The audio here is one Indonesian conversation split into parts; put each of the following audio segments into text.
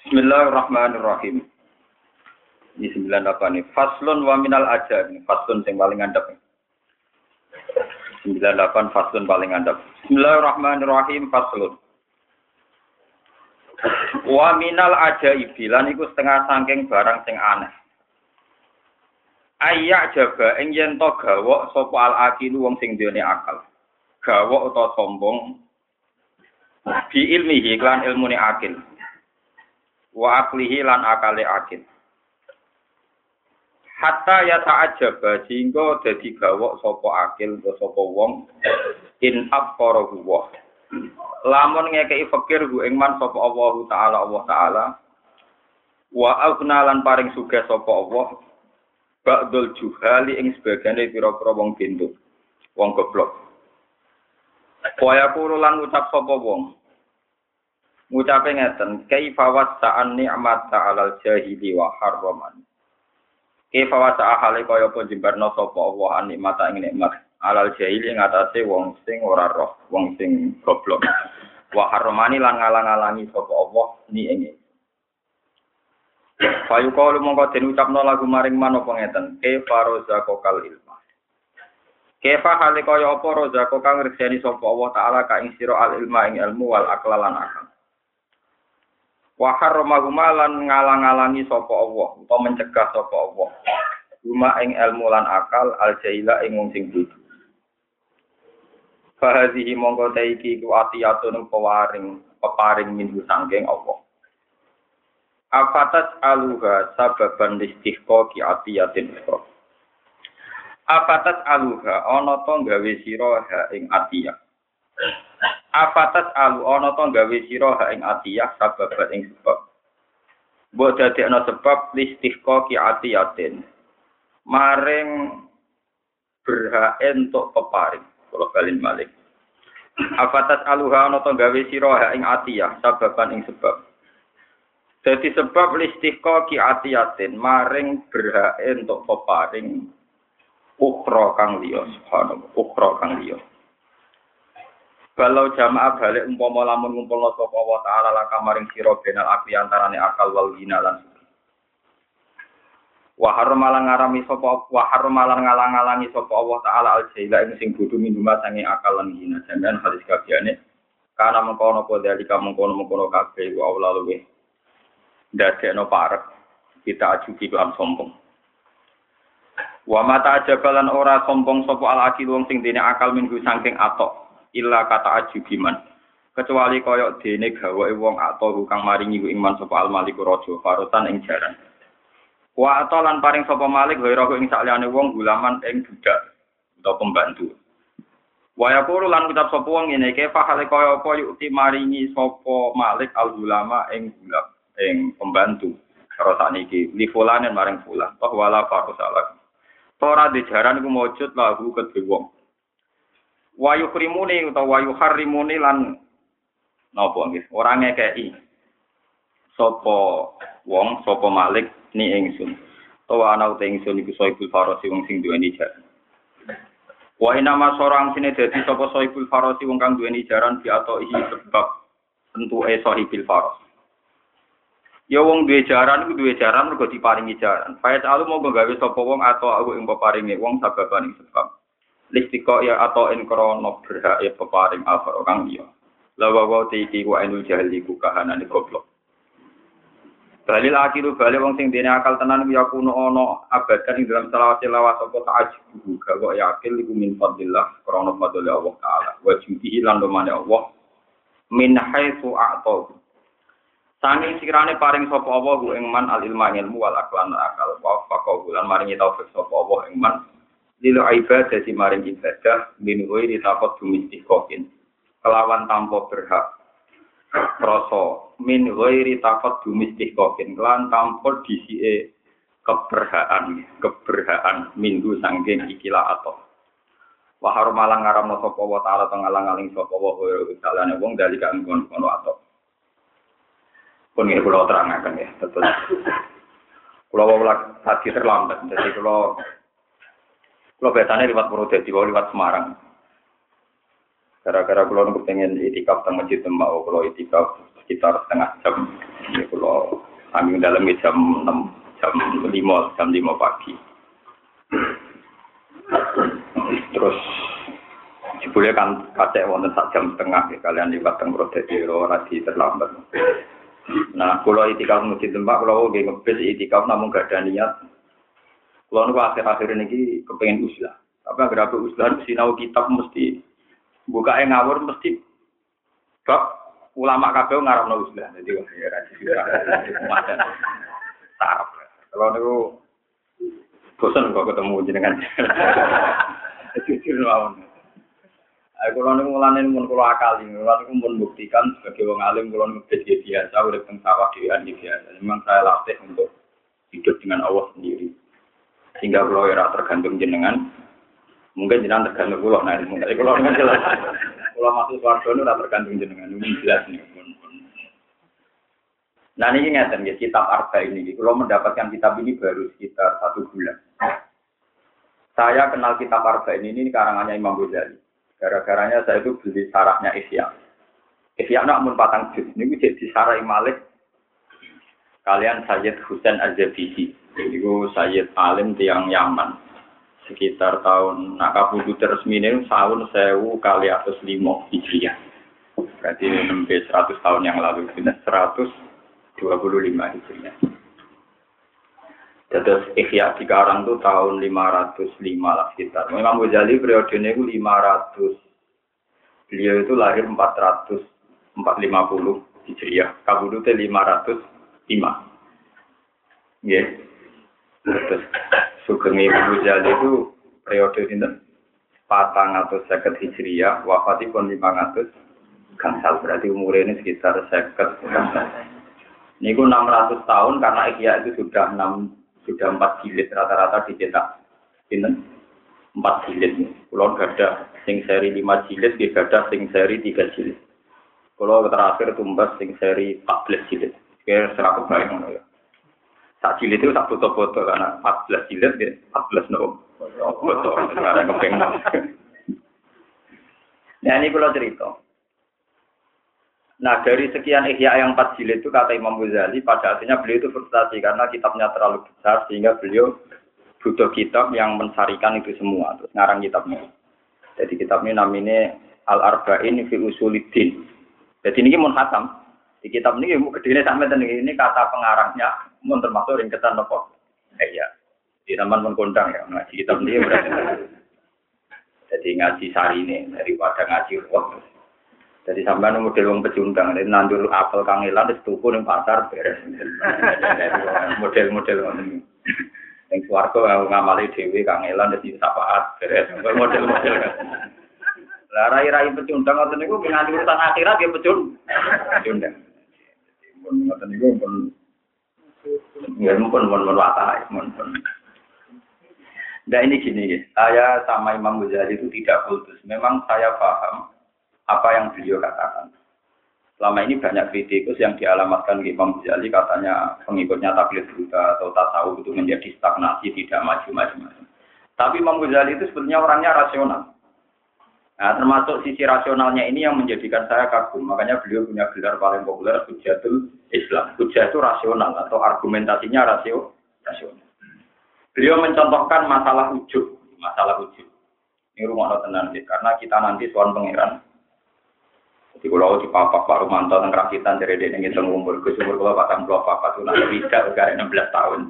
Bismillahirrahmanirrahim. Ini 98 nih. Faslun wa minal aja. Ini faslun yang paling andap. 98 faslun paling andap. Bismillahirrahmanirrahim. Faslun. Wa minal ibilan iku setengah sangking barang sing aneh. Ayak jaba ing to gawok sapa al akilu wong sing duwe akal. Gawok utawa sombong bi ilmihi lan ilmune akil. Wa aklihi lan akale akil. Hatta ya ta'ajaba sehingga dadi gawok sapa akil utawa sapa wong in afqara huwa. Lamun ngekeki fakir hu ing man sapa Allah taala Allah taala wa aghna lan paring sugih sapa Allah ba'dul juhali ing sebagane pira-pira wong pintu wong goblok kaya kulo lan ngucap sapa wong ngucape ngeten kaifa wasa'an ni'mat ta'alal jahili wa harraman kaifa wasa'a hale kaya apa jembarno sapa Allah an nikmat ing nikmat alal jahili ing atase wong sing ora roh wong sing goblok wa harramani lan ngalang-alangi sapa Allah ni ing Payu kalu mongko den ucapno lagu maring man apa ngeten. Ke faroza kokal ilma. Kefa hale kaya apa roza kok kang ngreseni sapa Allah taala ka ing sira al ilma ing ilmu wal aklalan akal. Wa harramahuma lan ngalang-alangi sapa Allah utawa mencegah sapa Allah. Huma ing ilmu lan akal al jahila ing wong sing bodho. Fahazihi mongko taiki ku atiyatun pewaring peparing minggu sangking Allah. Afatas aluha sababan listihko ki atiyatin ikhra. Afatas aluha to gawe sira ha ing atiyah. Afatas alu ana to gawe sira ha ing atiyah sababan ing sebab. Mbok dadekno sebab listihko ki atiyatin. Maring berhak entuk peparing. Kalau balin malik. Afatas aluha ana to gawe sira ha ing atiyah sababan ing sebab. Jadi sebab listihko ki atiyatin maring berhak untuk peparing ukro kang liya subhanallah ukro kang liya. Kalau jamaah balik umpama lamun ngumpulna sapa wa taala laka maring sira benal akli antarane akal wal gina lan Wa haramalan ngarami sapa wa haramalan ngalang-alangi sapa Allah taala al jaila ing sing bodho minuma sange akal lan gina sampean hadis kabehane kana mengkono apa dalika mengkono-mengkono kabeh wa Allah luweh ndadekno parek kita ajuki lan sombong. Wa mata ajabalan ora sombong sapa al akil wong sing dene akal minggu saking atok illa kata ajubi man. Kecuali kaya dene gawe wong atok kang maringi ku iman sapa al malik raja farotan ing jaran. Wa atolan paring sapa malik gaira ing sakliyane wong gulaman ing budak utawa pembantu. Wa yaqulu lan ucap sapa wong ngene ke fa hale kaya apa yukti maringi sapa malik al gulama ing gulam ing pembantu karo sakniki li fulanen maring fulan wala faru salah ora dijaran iku mujud lagu kedhe wong wa yukrimuni utawa wa yuharrimuni lan napa nggih? Ora ngekeki. Sapa wong sapa malik ni ingsun. Utawa ana uta ingsun iku soibul farasi wong sing duweni jaran Wa inama sorang sini dadi sapa soibul farasi wong kang duweni jaran bi atau ihi sebab tentu e sohibil faros Ya wong duwe jaran iku duwe jaran mergo diparingi jaran. Fayat alu mau gawe sapa wong atau aku ing peparinge wong sababan sebab. Listiko ya atau in krono berhak ya peparing alfar kang liya. Lawa wa tiki ku ainul jahli ku kahanane goblok. Dalil akiru bali wong sing dene akal tenan ya kuno ana abadan ing dalam selawat selawat sapa ta'ajub gawa ya akil iku min fadlillah krono fadlil Allah taala. Wa judihi lan domane Allah min haitsu a'tahu Sanging sikirane paring sapa Allah ing man al ilma ilmu wal aklan akal wa faqahu lan maringi taufik sapa Allah ing man lilo ibadah dadi maring ibadah min ghairi taqat dumistiqokin kelawan tanpa berhak. Rasa min ghairi taqat dumistiqokin lan tanpa disike keberhaan keberhaan minggu sangking ikilah atau wa harumalang ngaramno sapa wa taala tengalang-aling sapa wa salane wong dalika ngono atau pun ini kalau terangkan ya, betul. Kalau mau tadi terlambat, jadi kalau kalau biasanya lewat Purwodadi, kalau lewat Semarang. Gara-gara kalau nunggu pengen itikaf tentang masjid Demak, kalau itikaf sekitar setengah jam. Ini kalau kami dalam jam 6, jam 5, jam 5 pagi. Terus Jebule kan kacek wonten sak jam setengah ya kalian liwat teng Prodedi ora di terlambat. Nah, kalau itikaf mesti tempat, kalau nggih ngebis itikaf namun gak ada niat. Kalau niku akhir-akhir ini kepengen uslah. Tapi agar aku uslah sinau kitab mesti buka yang ngawur mesti bab ulama kabeh ngarepno uslah. Jadi wah ya ra Sarap. Kalau niku bosan kok ketemu jenengan. Jujur mawon. Kalau nih mulane mun kula akali, mulane aku pun buktikan sebagai wong alim kula ngebet biasa urip teng sawah dhewean biasa. Memang saya latih untuk hidup dengan Allah sendiri. Sehingga kalau ya tergantung jenengan, mungkin jenengan tergantung kula nah mungkin kula kan jelas. Kula masuk swarga itu tergantung jenengan, ini jelas nih. Nah ini ngeten ya kitab Arba ini, kalau mendapatkan kitab ini baru sekitar satu bulan. Saya kenal kitab Arba ini, ini karangannya Imam Ghazali. Gara-garanya saya itu beli sarahnya Ihya. Ihya nak mun patang juz. Ini jadi sarah Malik. Kalian Sayyid Husain Az-Zabidi. Itu Sayyid Alim tiang Yaman. Sekitar tahun nak kabudu resmi ini tahun sewu kali atas lima hijriah. Berarti lebih 100 tahun yang lalu. 125 hijriah. Terus Ikhya di Karang itu tahun 505 lah sekitar. Imam Ghazali periode ini 500. Beliau itu lahir 400, 450 Hijriah. Kabudutnya 505. Ya. Terus Sugeng Imam Ghazali itu periode ini patang atau seket Hijriah, wafat pun 500 gangsal. Berarti umurnya ini sekitar seket gangsal. Ini 600 tahun karena Ikhya itu sudah 6 sudah empat jilid rata-rata dicetak. Ini empat jilid. Kalau gada sing seri lima jilid gada sing seri tiga jilid. Kalau terakhir tumbas sing seri empat belas jilid. Kayak serah kebayang ya tak jilid itu tak foto-foto karena empat belas jilid ya empat belas no foto karena kepengen nah ini kalau cerita Nah dari sekian ihya yang empat jilid itu kata Imam Ghazali pada akhirnya beliau itu frustasi karena kitabnya terlalu besar sehingga beliau butuh kitab yang mensarikan itu semua terus ngarang kitabnya. Jadi kitab ini namanya Al Arba'in fi Usulidin. Jadi ini mun khatam. Di kitab ini mau kedine sampai ini kata pengarangnya mun termasuk ringkesan nopo. Eh ya. Di zaman pun kondang ya ngaji kitab ini berarti. Jadi ngaji sari ini daripada ngaji roh. Jadi sampai model wong pecundang, ini nandur apel kangelan di tuku ning pasar beres. Model-model ngono. Ning swarga ngamali dhewe kangelan di sapaat beres. Model-model. Lah rai-rai pecundang ngoten niku nganti urusan akhirat ya pecun. Pecundang. Mun niku Ya pun pun pun watai, pun pun. Nah ini gini ya, saya sama Imam Ghazali itu tidak kultus. Memang saya paham apa yang beliau katakan. Selama ini banyak kritikus yang dialamatkan ke Imam Ghazali katanya pengikutnya taklid buta atau tasawuf itu menjadi stagnasi, tidak maju-maju. Tapi Imam Ghazali itu sebetulnya orangnya rasional. Nah, termasuk sisi rasionalnya ini yang menjadikan saya kagum. Makanya beliau punya gelar paling populer Hujatul Islam. Hujah itu rasional atau argumentasinya rasio, rasional. Beliau mencontohkan masalah ujub, masalah ujub. Ini rumah tenang karena kita nanti suan pangeran di pulau di Papa Pak Rumanto tentang rakitan dari dia ngitung umur, ke umur kalau patang puluh apa tuh nanti tidak negara enam belas tahun.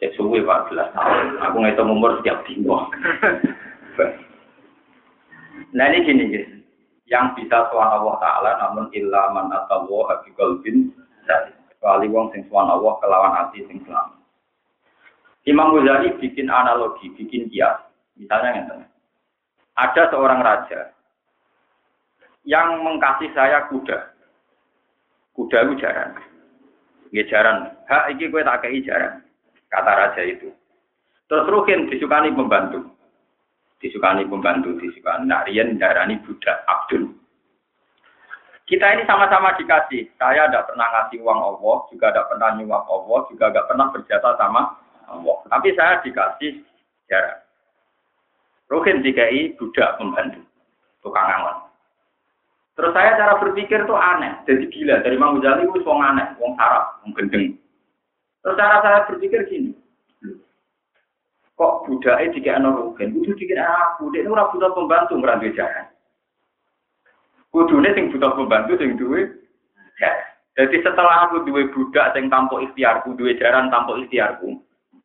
Cek suwi empat belas tahun. Aku ngitung umur setiap minggu. nah ini gini guys, yang bisa suan Allah Taala namun ilaman atau Allah bin kecuali wong sing suan Allah kelawan hati sing selamat. Imam Ghazali bikin analogi, bikin kias. Misalnya yang Ada seorang raja yang mengkasih saya kuda. Kuda itu jaran. Nggih jaran. Hak iki kowe tak kei jaran. Kata raja itu. Terus Rukin disukani pembantu. Disukani pembantu, disukani. Nah, Rian darani budak Abdul. Kita ini sama-sama dikasih. Saya tidak pernah ngasih uang Allah, juga tidak pernah nyuap Allah, juga tidak pernah berjasa sama Allah. Tapi saya dikasih jaran. Rukin dikai budak pembantu, tukang angon. Terus saya cara berpikir tuh aneh, jadi gila. Dari Imam Ghazali itu aneh, wong sarap, wong gendeng. Terus cara saya berpikir gini, kok budaya jika ana rugen, kudu dikira aku, dia ora butuh pembantu ngerantai jalan. Kudune sing butuh pembantu sing duwe. Jadi setelah aku duwe budak sing tanpa ikhtiarku, duwe jaran tanpa ikhtiarku,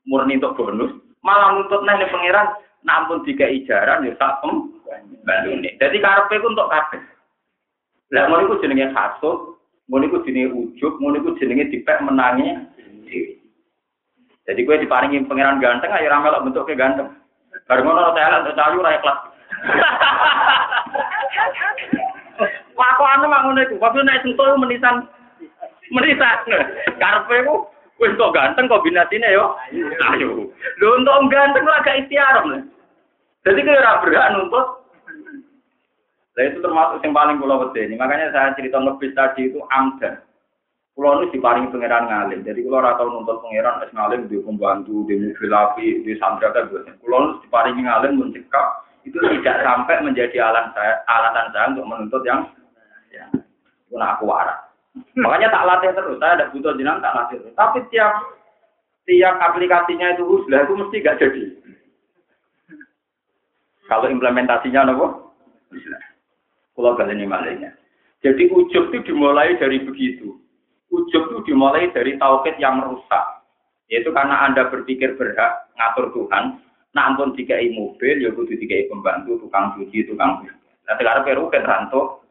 murni untuk bonus, malah nuntut nih pangeran, nampun tiga ijaran ya sak pembantune. Jadi karepe ku untuk kabeh. Lah ngono iku jenenge hasud, ngono iku jenenge ujub, ngono iku jenenge dipek menangi dhewe. Jadi gue diparingi pangeran ganteng ayo ra melok bentuknya ganteng. Bareng ngono saya lan cayu ra ikhlas. Pakokane mak ngono iku, tapi nek sentuh menisan menisan. Karepe ku wis kok ganteng kombinasine yo. Ayo. Lho untuk ganteng ora gak ikhtiar. Jadi ora berhak nuntut Nah itu termasuk yang paling pulau ini. Makanya saya cerita lebih tadi itu amdan. Pulau ini diparingi pangeran ngalim. Jadi kalau rata nuntut pangeran es ngalim di pembantu, di mobil api, di sandra kan Pulau ini diparingi ngalim mencekap itu tidak sampai menjadi alasan saya, alatan saya untuk menuntut yang ya, itu aku waras. Makanya tak latih terus. Saya ada butuh jenang tak latih terus. Tapi tiap tiap aplikasinya itu uslah itu mesti gak jadi. Kalau implementasinya nopo? Kalau kalian malingnya. Jadi ujub itu dimulai dari begitu. Ujub itu dimulai dari tauhid yang rusak. Yaitu karena Anda berpikir berhak ngatur Tuhan. Nah ampun tiga mobil, ya kudu tiga pembantu, tukang cuci, tukang cuci. Nah sekarang peru kan ranto,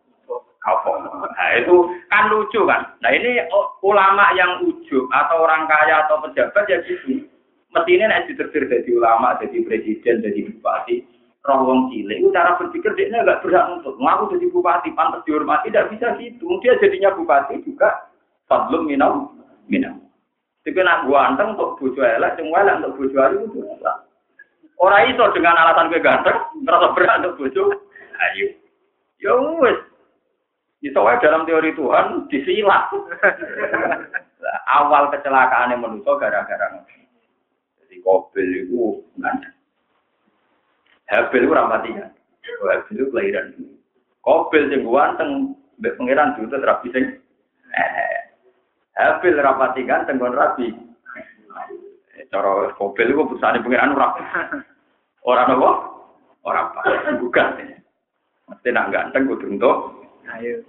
Nah itu kan lucu kan. Nah ini ulama yang ujub atau orang kaya atau pejabat ya gitu. Mestinya nek ditertir jadi ulama, jadi presiden, jadi bupati, roh cilik itu cara berpikir dia nggak berhak untuk ngaku jadi bupati pantas dihormati tidak bisa gitu dia jadinya bupati juga fadlum minam minam tapi nak gua anteng untuk bojo elek semua elek untuk bojo ali itu orang itu dengan alasan gue ganteng merasa berhak untuk bojo ayo ya wes itu dalam teori Tuhan disilat awal kecelakaan yang menusuk gara-gara jadi mobil itu nggak Habil itu rapati kan. Habil itu kelahiran. Kobil sing ganteng, mbek pangeran itu rapi sing. Eh, Habil rapati ganteng kon rapi. Eh, cara kobil itu perusahaan pangeran ora. Ora apa? Ora apa. Bukan. Mesti nak ganteng kudu untuk. Ayo.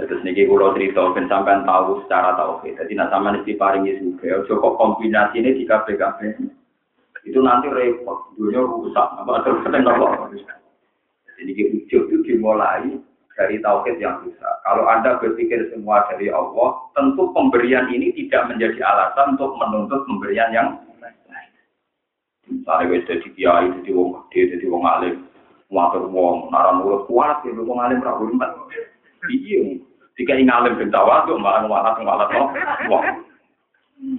Terus niki kula cerita ben sampean tahu secara tauhid. Jadi nak sampean diparingi juga, kok kombinasi ini di kabeh-kabeh itu nanti repot, dunia rusak, apa terus apa? Jadi ujung itu dimulai dari tauhid yang rusak. Kalau anda berpikir semua dari Allah, tentu pemberian ini tidak menjadi alasan untuk menuntut pemberian yang lain. Misalnya wes jadi kiai, jadi wong gede, jadi wong alim, ngatur wong, nara mulut kuat, jadi wong alim ragu hormat. Iya, jika ingin alim bentawa tuh malah malah malah wong.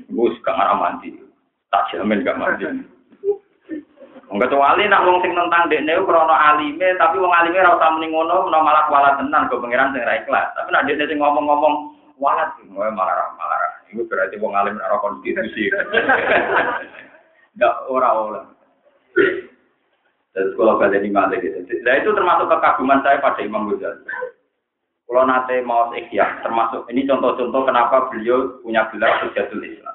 Gue suka ngarah mandi, tak jamin gak mandi. Kecuali nak wong sing tentang dekne krana alime, tapi wong alime ora usah muni ngono, menawa malah kualat tenan ke pangeran sing ra ikhlas. Tapi nak dekne sing ngomong-ngomong walat malah malah itu berarti wong alim ora konstitusi. Enggak ora ora. Dan sekolah kalian ini gitu. Nah itu termasuk kekaguman saya pada Imam Ghazali. Kalau nate mau ikhya, termasuk ini contoh-contoh kenapa beliau punya gelar Hujatul Islam.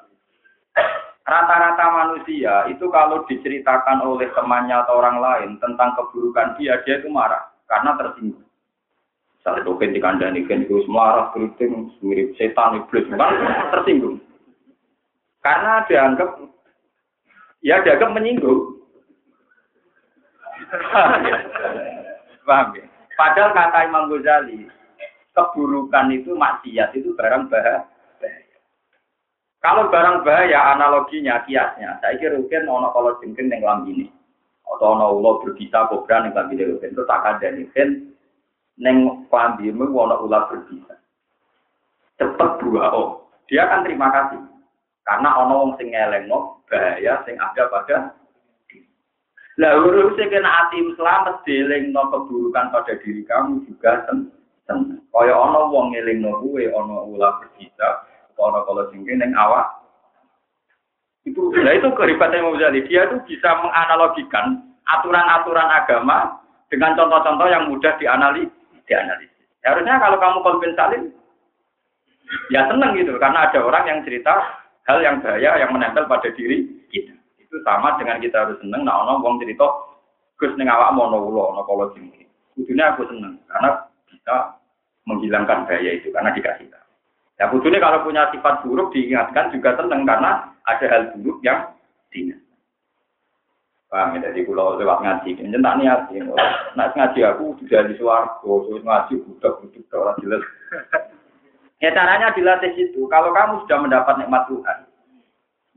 Rata-rata manusia itu kalau diceritakan oleh temannya atau orang lain tentang keburukan dia, dia itu marah karena tersinggung. Misalnya token di kandang kan itu marah, keriting, mirip setan, iblis, kan tersinggung. Karena dianggap, ya dianggap menyinggung. Paham ya? Padahal kata Imam Ghazali, keburukan itu maksiat itu barang bahaya kalau barang bahaya analoginya, kiasnya, saya kira mungkin ono kalau jengking yang lam ini, atau ono ulo berbisa kobra yang lam ini itu tak ada nih kan, neng kelambimu ono ular berbisa. Cepet dua oh, dia akan terima kasih. Karena ono wong sing ngelengno bahaya sing ada pada lah urusnya kena hati selamat no keburukan pada diri kamu juga sen sen. Kaya ono wong ngelingno kuwe ono ular berbisa, Kalau kalau tinggi neng awak itu, nah itu keribatan Imam Ghazali. Dia itu bisa menganalogikan aturan-aturan agama dengan contoh-contoh yang mudah dianalisis. dianalisis. Harusnya kalau kamu konvensalim, ya seneng gitu, karena ada orang yang cerita hal yang bahaya yang menempel pada diri kita. Itu sama dengan kita harus seneng, nah ono wong cerita, Gus ning awak mono ulo, ono. Kudunya aku seneng, karena bisa menghilangkan bahaya itu, karena dikasih tahu. Ya kudunya kalau punya sifat buruk diingatkan juga seneng, karena ada hal buruk yang diingat. Paham ya, jadi kalau lewat ngaji, ini tak niat. Nah, ngaji aku sudah di terus ngaji budak-budak, orang jelas. Ya caranya dilatih itu. Kalau kamu sudah mendapat nikmat Tuhan,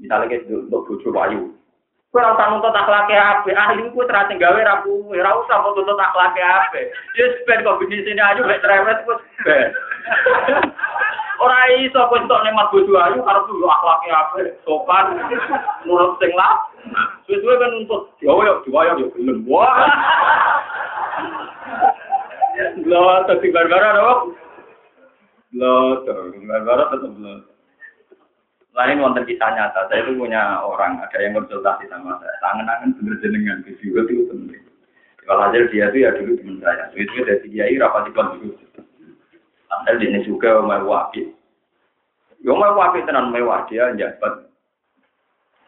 misalnya kayak untuk bujuk wayu, Kue rasa nuntut akhlaknya apa? Ahli kue terasa gawe rapu, ora usah mau nuntut akhlaknya apa? Ya sepen kok bisnis ini aja, gak cerewet kue. Orang iso kue untuk nikmat bojo ayu harus dulu akhlaknya apa? Sopan, nurut sing lah. Suwe-suwe kan nuntut, ya diwayo ya belum. Wah. Barbar dong. Lo tuh, barbar tetap lo. Lain wonten kisah nyata, saya itu punya orang, ada yang konsultasi sama saya. Tangan-tangan bener jenengan, juga itu penting. Kalau hasil dia itu ya dulu teman saya. Itu dari kiai rapat di dulu. Ada ini juga mewah wapi. Yang mewah wapi tenan mewah dia jabat.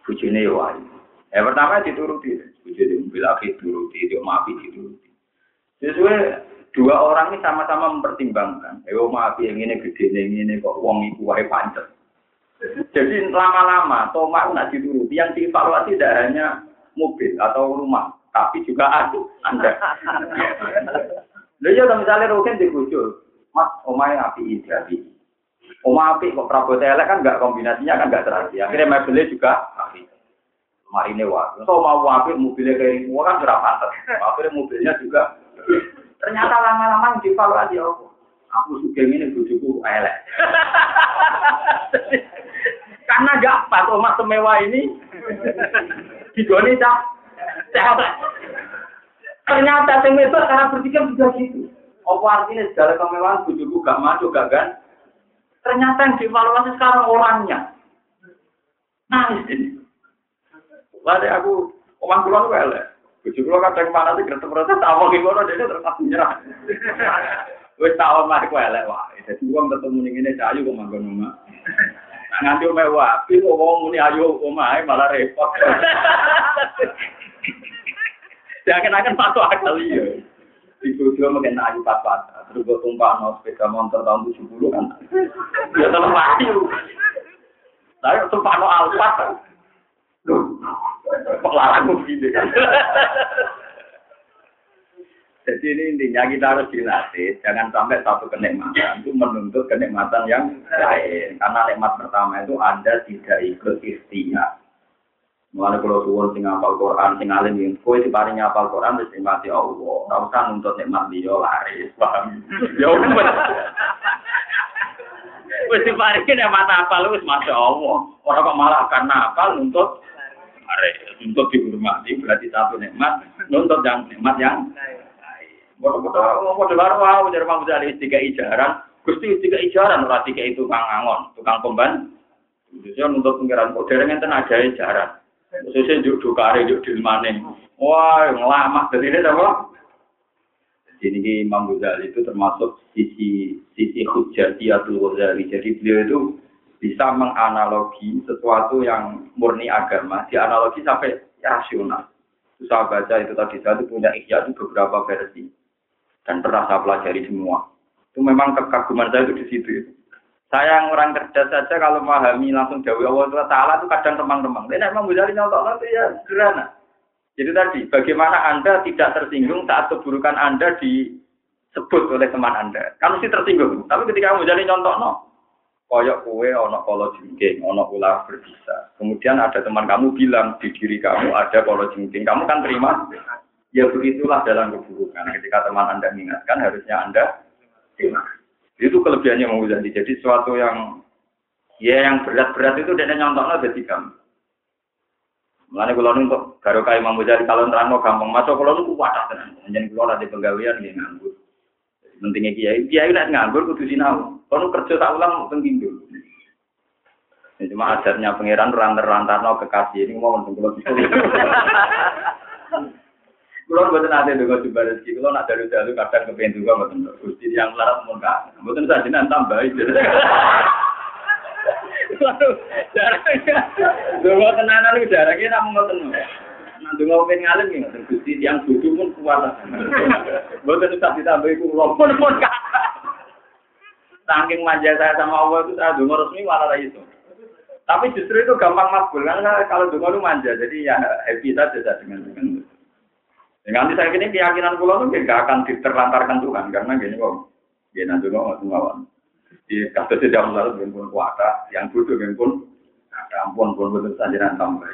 Bujine ya wae. Ya pertama dituruti, bujine mobil api dituruti, dia maafi dituruti. Sesuai dua orang ini sama-sama mempertimbangkan. Eh, maafi yang ini gede, yang ini kok wong iku wae pancet. Jadi lama-lama Toma nak dituruti yang dievaluasi tidak hanya mobil atau rumah, tapi juga aku, Anda. Lalu ya misalnya Rogen di Mas, omai api jadi. Oma api kok Prabowo elek kan nggak kombinasinya kan nggak terhati. Akhirnya mobilnya juga api. Mari ini wah. So mau api mobilnya kayak ini, kan berapa pantas. Akhirnya mobilnya juga. Ternyata lama-lama dievaluasi aku. Aku suka ini bujuku elek. Karena gak pas omah semewah ini digoni cah Ternyata itu cara berpikir juga gitu. Apa artinya segala kemewahan bujuku gak maju gak kan? Ternyata yang dievaluasi sekarang orangnya. Nangis ini. Lalu aku omah kulon lah. Bujuk lo kadang mana sih kereta kereta tahu gimana dia terus menyerah. Wes tahu mah gue lah wah. Jadi uang ketemu nih ini cayu kok manggon omah. nganti omahe wapi kok wong muni ayo omahe malah repot. Jangan-jangan patuh akal iya. Di bojo mungkin ayu papat. Terus gue tumpah no sepeda motor tahun 70 kan. Ya telah ayu. Tapi tumpah no alpat. Duh, kok larang gini kan. Jadi ini intinya kita harus dilatih, jangan sampai satu kenikmatan itu menuntut kenikmatan yang lain. Karena nikmat pertama itu Anda tidak ikut ikhtiar. Mulai kalau suwon sing apal Quran, sing alim yang kue si paling apal Quran, terus nikmati Allah. Nggak usah nuntut nikmat dia laris, paham? Ya udah. Wes si paling nikmat apal, wes masya Allah. Orang kok malah karena apal nuntut laris, nuntut dihormati berarti satu nikmat, nuntut yang nikmat yang Bodoh-bodoh, bodoh baru mau dari Imam Ghazali tiga ijaran, gusti tiga ijaran berarti kayak itu tukang angon, tukang pemban. Khususnya untuk pengiran kok dari yang tenaga ijaran. Khususnya juk dukare juk dilmane. Wah, ngelama dari ini apa? Jadi ini Imam Ghazali itu termasuk sisi sisi hujjatiyatul Ghazali. Jadi beliau itu bisa menganalogi sesuatu yang murni agama, dianalogi sampai rasional. Saya baca itu tadi, saya itu punya ikhya itu beberapa versi dan pernah saya pelajari semua. Itu memang kekaguman saya itu di situ. Saya yang orang cerdas saja kalau memahami langsung jauh Allah Taala itu kadang remang-remang. Ini memang Ghazali nyontok itu ya sederhana. Jadi tadi, bagaimana Anda tidak tersinggung saat keburukan Anda disebut oleh teman Anda. Kamu sih tersinggung. Tapi ketika kamu jadi nyontok, no, koyok kue, ono kolo jengking, ono ular berbisa. Kemudian ada teman kamu bilang di diri kamu ada kolo jengking. Kamu kan terima? Ya begitulah dalam keburukan. Ketika teman Anda mengingatkan, harusnya Anda terima. Itu kelebihannya mau jadi. Jadi sesuatu yang ya yang berat-berat itu dia nyontok jadi kamu. Mulane kula untuk baru kayak Imam Ghazali kalau terang gampang masuk kula niku wadah tenan. Jeneng kula ada penggawean nggih nganggur. Pentingnya kiai, kiai nek nganggur kudu sinau. Kalau kerja tak ulang penting dulu. Ini cuma adatnya pangeran rantar-rantarno kekasih ini mau untuk kula Kulo Kalau buat nanti dengan coba rezeki, kalau nak dari dalu kadang kepengen juga betul. Gusti yang larat mau nggak, betul saja nanti tambah itu. Waduh, jaraknya, dua jaraknya nak mau ngoten. Nanti mau pengen ngalim nih, gusti yang duduk pun kuat. Betul saja ditambah itu pun pun kak. Saking manja saya sama Allah itu saya dengar resmi malah itu. Tapi justru itu gampang makbul karena kalau dengar itu manja, jadi ya happy saja dengan dengan Ya, nanti saya kini keyakinan pulau itu tidak akan diterlantarkan Tuhan karena gini kok, dia nanti nggak mau Di kasus tidak lalu pun kuasa, yang duduk pun ada ampun pun betul saja tambah.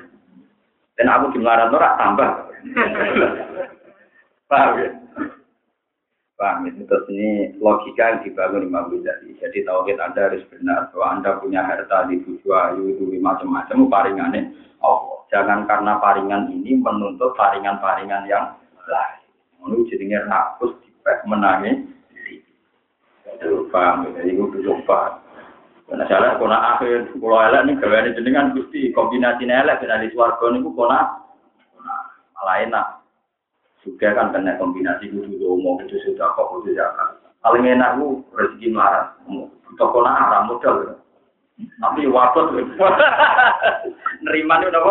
Dan aku di melarat norak tambah. Paham ya? Paham ya? Terus ini logika yang dibangun Imam Ghazali. Jadi tauhid Anda harus benar bahwa Anda punya harta di tujuh ayu, itu macam-macam paringannya. Oh, jangan karena paringan ini menuntut paringan-paringan yang lain. Menurut jadinya rakus menangi. Itu paham, jadi itu duduk paham. Karena salah, kona akhir, kalau elek nih, ini jenengan gusti, kombinasi elek, dan di ini, kona, malah enak. Juga kan kena kombinasi kudu domo, kudu sudah kok, kudu zakat. Paling enak ku rezeki melarat. Untuk kona haram modal. Tapi wabot. Nerima nih udah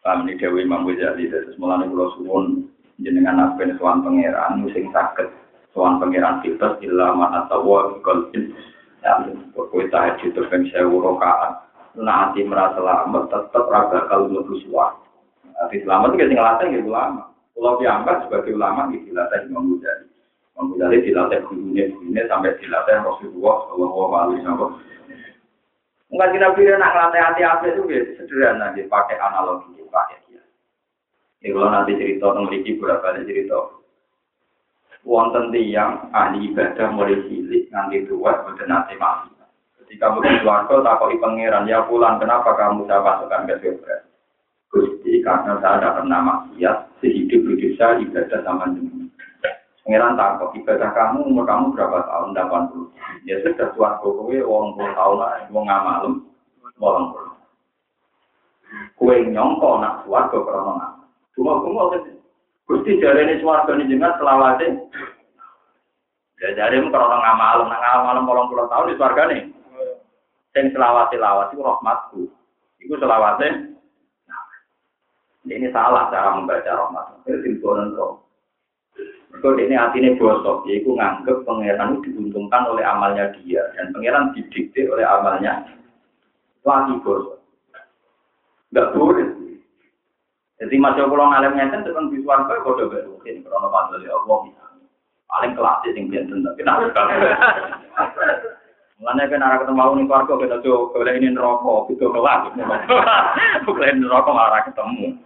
Paham ini Dewi Imam Ghazali, terus mulai pulau suwun jenengan apa sowan pangeran, musim sakit, sowan pangeran kita ilama atau wa kolbin, ya pokoknya tahajud terpeng sewu rokaat, nanti merasa lama tetap raga kalau lebih suar. Nanti selamat itu ngelatih gitu lama. Pulau diangkat sebagai ulama gitu dilatih Imam Ghazali. Imam Ghazali dilatih gurunya gurunya sampai dilatih Rasulullah Shallallahu Alaihi Wasallam. Enggak kita pilih nak ngelatih hati-hati itu sederhana, dia pakai analogi pakai dia. Ini kalau nanti cerita Riki berapa kali cerita. Wonten tiang ahli ibadah mulai cilik nanti tua sudah nanti mati. Ketika begitu warga takoi pangeran ya pulang kenapa kamu saya masukkan ke surga? Gusti karena saya tidak pernah maksiat sehidup hidup saya ibadah sama jenengan. Pangeran takut ibadah kamu umur kamu berapa tahun? 80. Ya sudah tuan kowe wong puluh tahun lah, wong ngamalem, wong puluh. Kue nyongko nak suarga krono nak. Cuma cuma Gusti jare ini suarga ini jengat selawase. Ya jare mu krono ngamalem, nang ngamalem bolong puluh tahun di suarga nih. Sing selawase lawase rahmatku. Iku selawase. Ini salah cara membaca rahmat. Itu simpulan kok. Kalau ini hatinya bosok, yaitu nganggep pangeran itu diuntungkan oleh amalnya dia dan pangeran didikte oleh amalnya lagi bosok. Enggak boleh. Jadi masih kalau ngalim ngeten tekan di suarga kode baru ini karena padahal ya Allah paling kelas yang biasa tapi kenapa kan? Mulanya kan arah ketemu nih keluarga kita kalau ini rokok itu kelas, bukan rokok malah ketemu.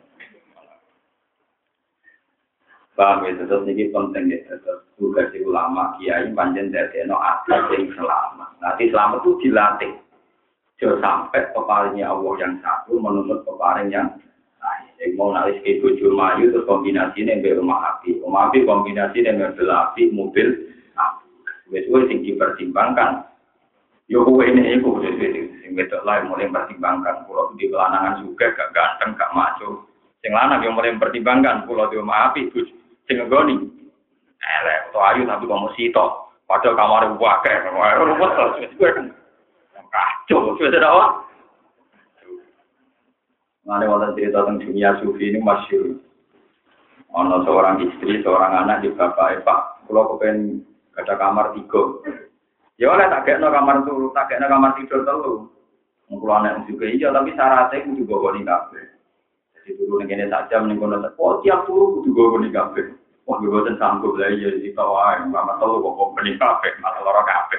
Paham ya, terus ini penting ya, terus tugas ulama, kiai, panjang dari no asal yang selamat. Nanti selamat itu dilatih. Jangan sampai peparingnya Allah yang satu menuntut peparing yang lain. Yang mau nalis ke tujuh mayu terus kombinasi ini dengan rumah api. Rumah api kombinasi dengan mobil api, mobil api. Wes-wes yang dipertimbangkan. Yo kowe ini iku sing wedok lain mulai mempertimbangkan. Pulau di kelanangan juga gak ganteng, gak maco. Sing lanang yang mulai mempertimbangkan. Pulau di rumah api, sing ngegoni. Elek, atau ayu tapi kamu sito. Padahal kamar wakil, rumput terus. Kacau, sudah ada apa? Mengenai wonten cerita tentang dunia sufi ini masyur. Ono seorang istri, seorang anak di bapak Pak. Kalau kepen ada kamar tiga. Ya oleh tak kena kamar turu, tak kena kamar tidur telu. Kalau anak juga iya, tapi syaratnya kudu bawa nih turu nih kene saja meninggal nonton. Oh tiap turu kudu bawa nih kafe. Wah gue bosan sanggup lah iya di bawah. Mama telu kok beli kafe, masalah kafe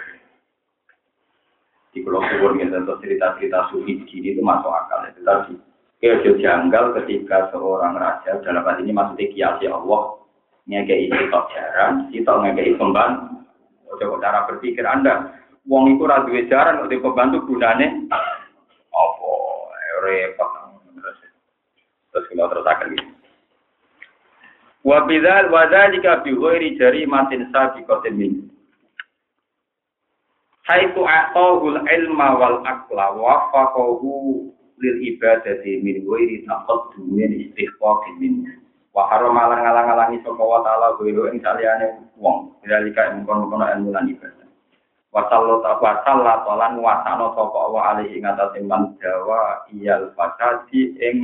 di pulau kubur gitu atau cerita-cerita sufi begini itu masuk akal itu tadi Kecil janggal ketika seorang raja dalam hal ini maksudnya kiasi Allah ngekei sitok jaran, sitok ngekei pembantu. Coba cara berpikir Anda, wong itu radu jaran untuk pembantu gunane apa repot terus kalau terus akan gitu. Wabidal wadalika bi ghairi jarimatin sabiqatin min. Haitu a'tahul ilma wal akla wa faqahu lil ibadati min ghairi taqaddumin istighfaqin min. Wa harama lan ngalang-alangi sapa wa taala ghairi ing saliyane wong. Dalika ing kono-kono ilmu lan ibadah. Wasallo tak wasal lan wasano sapa Allah alih ing atase man jawa iyal fasadi ing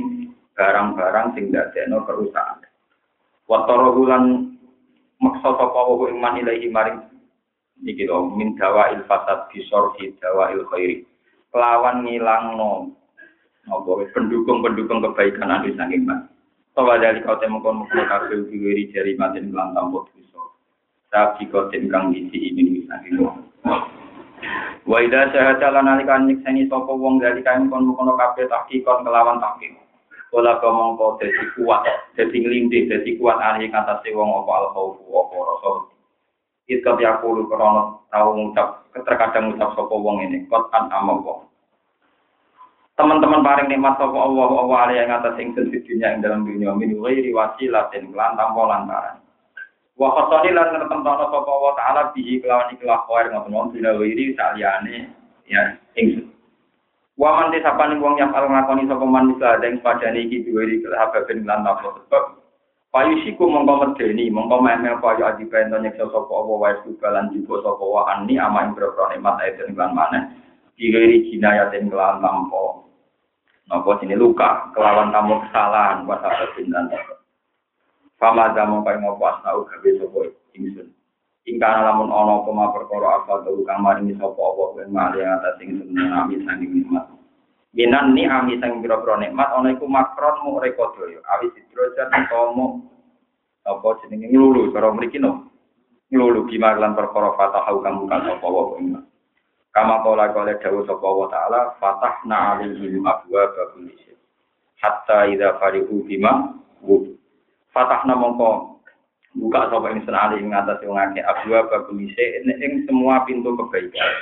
barang-barang sing dadekno kerusakan. Watoro bulan maksa sapa Allah ing man ilahi maring iki lho min dawa il fasad bisor di dawa il khairi. Kelawan ngilangno apa pendukung-pendukung kebaikan anu saking man. Tawa dari kau temukon mukul kabeh diwiri jari maten lan tampo dosa. Sabi kau kang isi ini saking Wa idza syahada lan nalika nyekseni sapa wong dari kain kon kono kabeh tahqiqon kelawan tahqiq. Kala mongko dadi kuat, dadi nglindih, dadi kuat ahli katase wong apa al khaufu apa rasa. Ikat yakulu krono tau ngucap, terkadang ngucap sapa wong ini, kot an amapa. Teman-teman paring nikmat sapa Allah Allah ali yang atas ing dunya ing dalam dunia min ghairi wasilatin lan tanpa lantaran. Wa khasani lan nertemtono sapa wa taala bihi kelawan ikhlas khair ngoten dina wiri saliyane ya ing Wa man disapane wong yang al ngakoni sapa man bisa deng padane iki diwiri kelahaben lan napa sebab Payusiku mongko medeni, mongko memel payu adi pento nyeksa sapa apa wae sugalan juga sapa wa ani ama ing boro nikmat aiten lan maneh. Diwiri jinayatin kelan tampo. Napa sini luka, kelawan tamu kesalahan, wasapa bintan. Fama jamu kaya ngopo asnau gawe sapa ingsun. Ingkana lamun ana apa ma perkara apa to kang maringi sapa apa ben mari atas ingsun nami sanding nikmat. Minan ni ami sang pira-pira nikmat ana iku makron mu rekodaya. Awi sidrojan tomo apa jenenge nglulu cara mriki no. Nglulu gimar lan perkara fatahu kang bukan sapa apa iman. Kama kala kala dawu sapa wa taala fatahna alaihim abwa babul hatta idza farihu bima Fatahna mongko buka sapa ing senali ing atas wong akeh abwa babulise ing semua pintu kebaikan.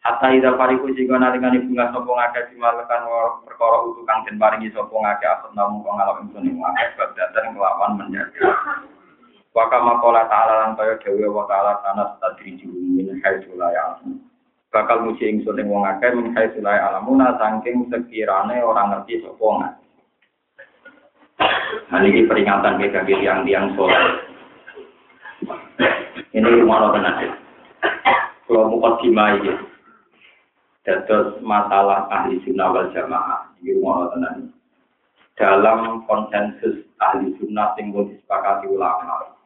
Hatta ida pariku jika nalikane bunga sapa ngakeh dimalekan perkara utuh kang den paringi sapa ngakeh asep namung kang ngalap ingsun ing ngakeh bab dateng kelawan menjadi. Waka makola ta'ala lan kaya dewe wa ta'ala tanah tadri min haitsu la ya'lamun. Bakal muji ingsun ing wong akeh min haitsu la ya'lamuna saking sekirane orang ngerti sapa ngakeh. Nah, ini peringatan kaki tiang-tiang sholat. Ini rumah tenan ya. Kalau mukot dimai ya. Dados masalah ahli sunnah wal jamaah. Ini rumah tenan. Dalam konsensus ahli sunnah yang disepakati ulama.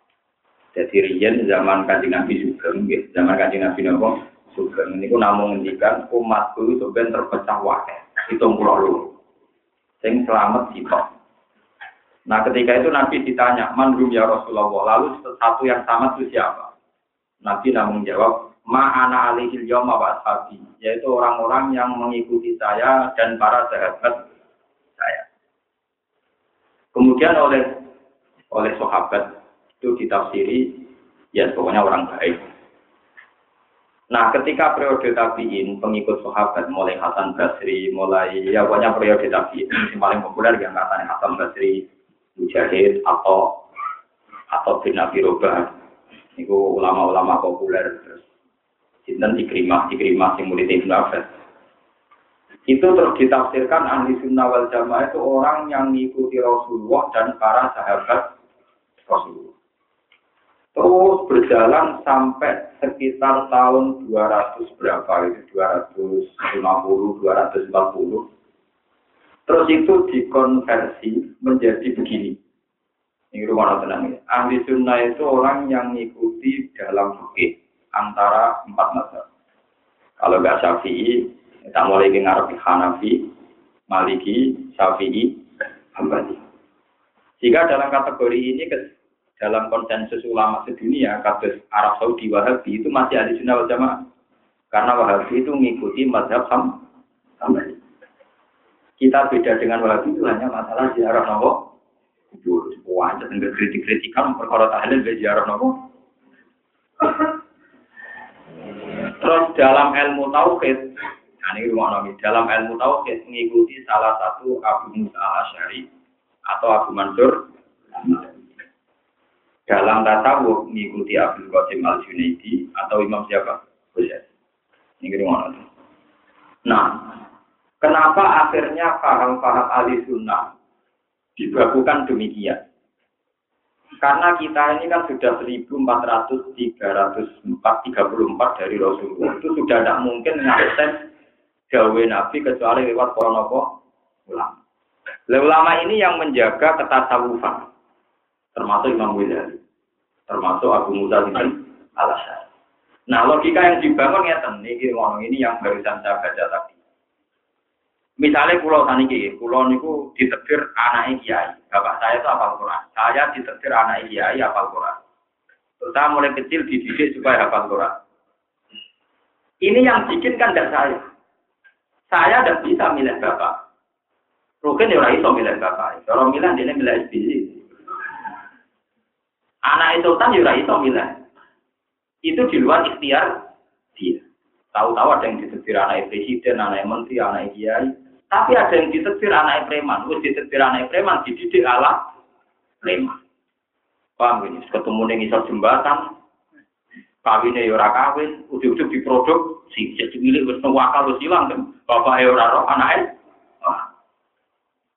Jadi riyen zaman kajian Nabi Sugeng, zaman kajian Nabi Nabi Sugeng. Ini pun namun menghentikan umat itu sebenarnya terpecah wakil. Hitung pulau. Yang selamat sih Nah ketika itu Nabi ditanya, manrum ya Rasulullah, lalu satu yang sama itu siapa? Nabi namun jawab, ma'ana alihil yawma wa ashabi, yaitu orang-orang yang mengikuti saya dan para sahabat saya. Kemudian oleh oleh sahabat itu ditafsiri, ya pokoknya orang baik. Nah, ketika periode tabiin, pengikut sahabat mulai Hasan Basri, mulai ya pokoknya periode tabiin yang paling populer yang katanya Hasan Basri, Mujahid atau atau bin Abi Robah. Itu ulama-ulama populer. Sinten Ikrimah, Ikrimah yang murid Abbas. Itu terus ditafsirkan ahli sunnah wal jamaah itu orang yang mengikuti Rasulullah dan para sahabat Rasulullah. Terus berjalan sampai sekitar tahun 200 berapa itu 250, 240 Terus itu dikonversi menjadi begini. Ini rumah tenang ya. Ahli sunnah itu orang yang mengikuti dalam fikih antara empat mazhab. Kalau nggak syafi'i, kita mulai dengar Hanafi, Maliki, Syafi'i, Hambali. Jika dalam kategori ini dalam konsensus ulama sedunia, kasus Arab Saudi Wahabi itu masih ahli sunnah wal jamaah. Karena Wahabi itu mengikuti mazhab Hambali. Kita beda dengan Wahabi itu hanya masalah ziarah nopo. Kubur, wajah dan kritik-kritikan perkara tahlil be ziarah nopo. Terus dalam ilmu tauhid, nah ini rumah nabi, dalam ilmu tauhid mengikuti salah satu Abu Musa al atau Abu Mansur. Dalam tasawuf mengikuti Abu Qasim al Junaidi atau Imam siapa? Ini rumah nabi. Nah, Kenapa akhirnya paham-paham ahli sunnah dibakukan demikian? Karena kita ini kan sudah 1400, 334 dari Rasulullah. Itu sudah tidak mungkin ngakses gawe Nabi kecuali lewat ponopo ulama. Ulama ini yang menjaga ketasawufan. Termasuk Imam Ghazali. Termasuk Abu Musa bin al Nah, logika yang dibangun ya ini ini yang barusan saya baca tadi. Misalnya pulau saniki, pulau niku ditetir anak kiai. Bapak saya itu hafal Quran. Saya ditetir anak kiai hafal Quran. Saya mulai kecil dididik supaya hafal Quran. Ini yang bikin kan tidak saya. Saya tidak bisa milih bapak. Mungkin ya itu milih bapak. Kalau milih dia milih SBY. Anak itu kan ya itu milih. Itu di luar ikhtiar dia. Tahu-tahu ada yang ditetir anak presiden, anak menteri, anak kiai. Tapi ada yang ditetir anak preman, wis ditetir anak preman dididik ala preman. Paham ini? Ketemu ning isor jembatan, kawinnya ya ora kawin, ujug-ujug diproduk, si milik wis wakal wis hilang kan. Bapak ya ora roh anake.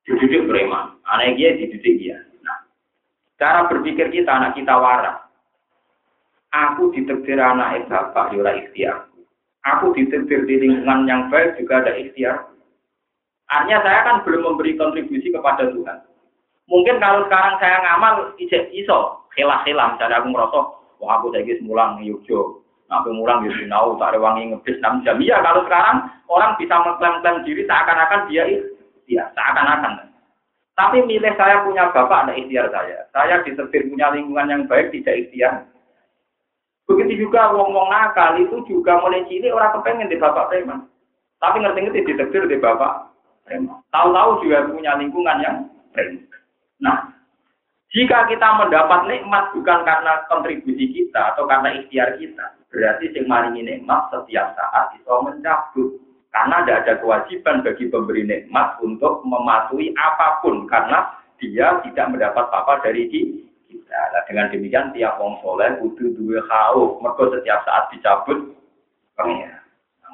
Dididik preman, anak dia dididik dia. Nah, cara berpikir kita anak kita waras. Aku ditetir anak bapak ya ora ikhtiar. Aku ditetir di lingkungan yang baik juga ada ikhtiar. Artinya saya kan belum memberi kontribusi kepada Tuhan. Mungkin kalau sekarang saya ngamal, ijek iso, khilah-khilah, misalnya aku merosok, wah aku saya mulang Yogyo, aku mulang di Sinau, tak wangi ngebis 6 jam. Iya, kalau sekarang orang bisa mengklaim-klaim diri seakan-akan dia ya seakan-akan. Tapi milih saya punya bapak, ada ikhtiar saya. Saya disetir punya lingkungan yang baik, tidak ikhtiar. Begitu juga ngomong nakal itu juga mulai cilik orang kepengen di bapak preman. Tapi ngerti-ngerti disetir di bapak Tahu-tahu juga punya lingkungan yang baik. Nah, jika kita mendapat nikmat bukan karena kontribusi kita atau karena ikhtiar kita, berarti yang maringi nikmat setiap saat itu mencabut. Karena tidak ada kewajiban bagi pemberi nikmat untuk mematuhi apa pun karena dia tidak mendapat apa dari kita. Nah, dengan demikian tiap wong soleh butuh dua. Mereka setiap saat dicabut pengira.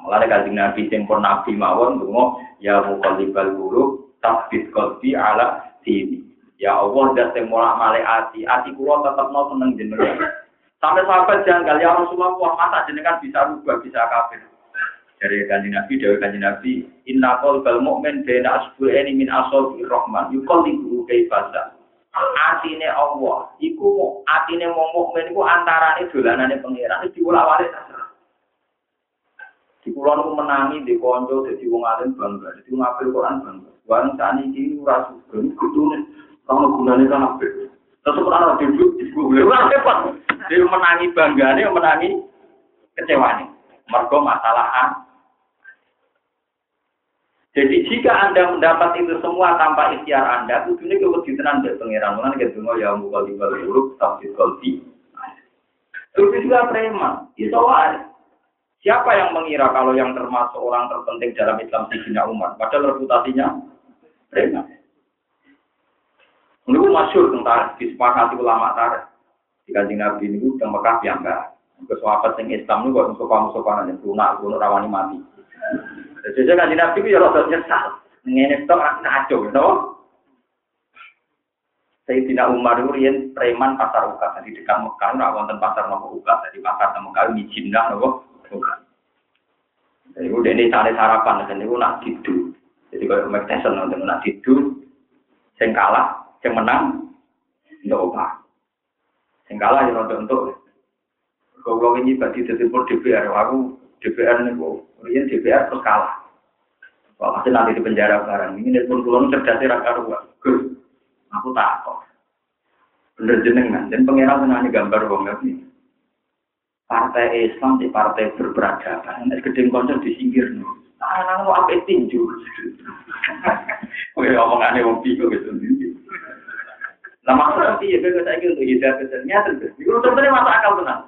Mulai kaji Nabi sing Nabi mawon dungo ya mukallibal guru tasbit qalbi ala dini. Ya Allah dan sing mulak male ati, ati kula tetep mau seneng jenengan. Sampai sahabat janggal ya Rasulullah masa jenengan bisa rubah bisa kafir. Dari kanji Nabi, dari kanji Nabi, Inna qalbal mu'min bena asbu'eni min asobi rahman, yukallibu kaifasa. Atine Allah, iku atine wong mukmin iku antarane dolanane pangeran iki diulak-walik di itu menangi di konco, jadi wong alim bangga, jadi wong apel Quran bangga. Barang saat ini ora suka, ini kudune, kalau gunanya kan. Terus orang ada duduk di gue, ora hebat. Dia menangi bangga, dia menangi kecewa nih. Mergo masalah Jadi jika Anda mendapat itu semua tanpa ikhtiar Anda, kudune keweditan dari pangeran. Mulane ketemu ya muka di huruf, tafsir kolbi. Terus juga preman, itu wae. Siapa yang mengira kalau yang termasuk orang terpenting dalam Islam Sidina Umar? Padahal reputasinya preman. Ini masyur tentang disepakati ulama tarik. Di kanjeng Nabi ini udah Mekah yang enggak. Kesuapat yang Islam ini kok sopan-sopan aja, lunak, lunak rawani mati. Jadi kanjeng Nabi itu ya rasa nyesal. Ini itu ngaco, gitu. Sayyidina Umar itu preman pasar ukat. Jadi dekat Mekah, nggak wonten pasar nopo ukat. Jadi pasar Mekah ini jindah nopo. Jadi udah ini cari sarapan, dan itu nak tidur. Jadi kalau Mike Tyson nonton nak tidur, sing kalah, sing menang, untuk apa? Sing kalah ya nonton untuk. Kalau ini berarti tetap DPR, aku DPR nih kok, ini DPR terus kalah. Kalau masih nanti di penjara barang, ini pun belum cerdas raka ruang. Aku tak kok. Bener jenengan, dan pengiran senang gambar wong ini partai Islam di partai berperadaban. Nek gedeng konco disingkir. Nah, nang mau apa tinju. Kowe omongane wong bingung gitu. Nah, maksudnya sih ya, saya kira untuk hidayah ternyata itu sebetulnya masuk akal tenang.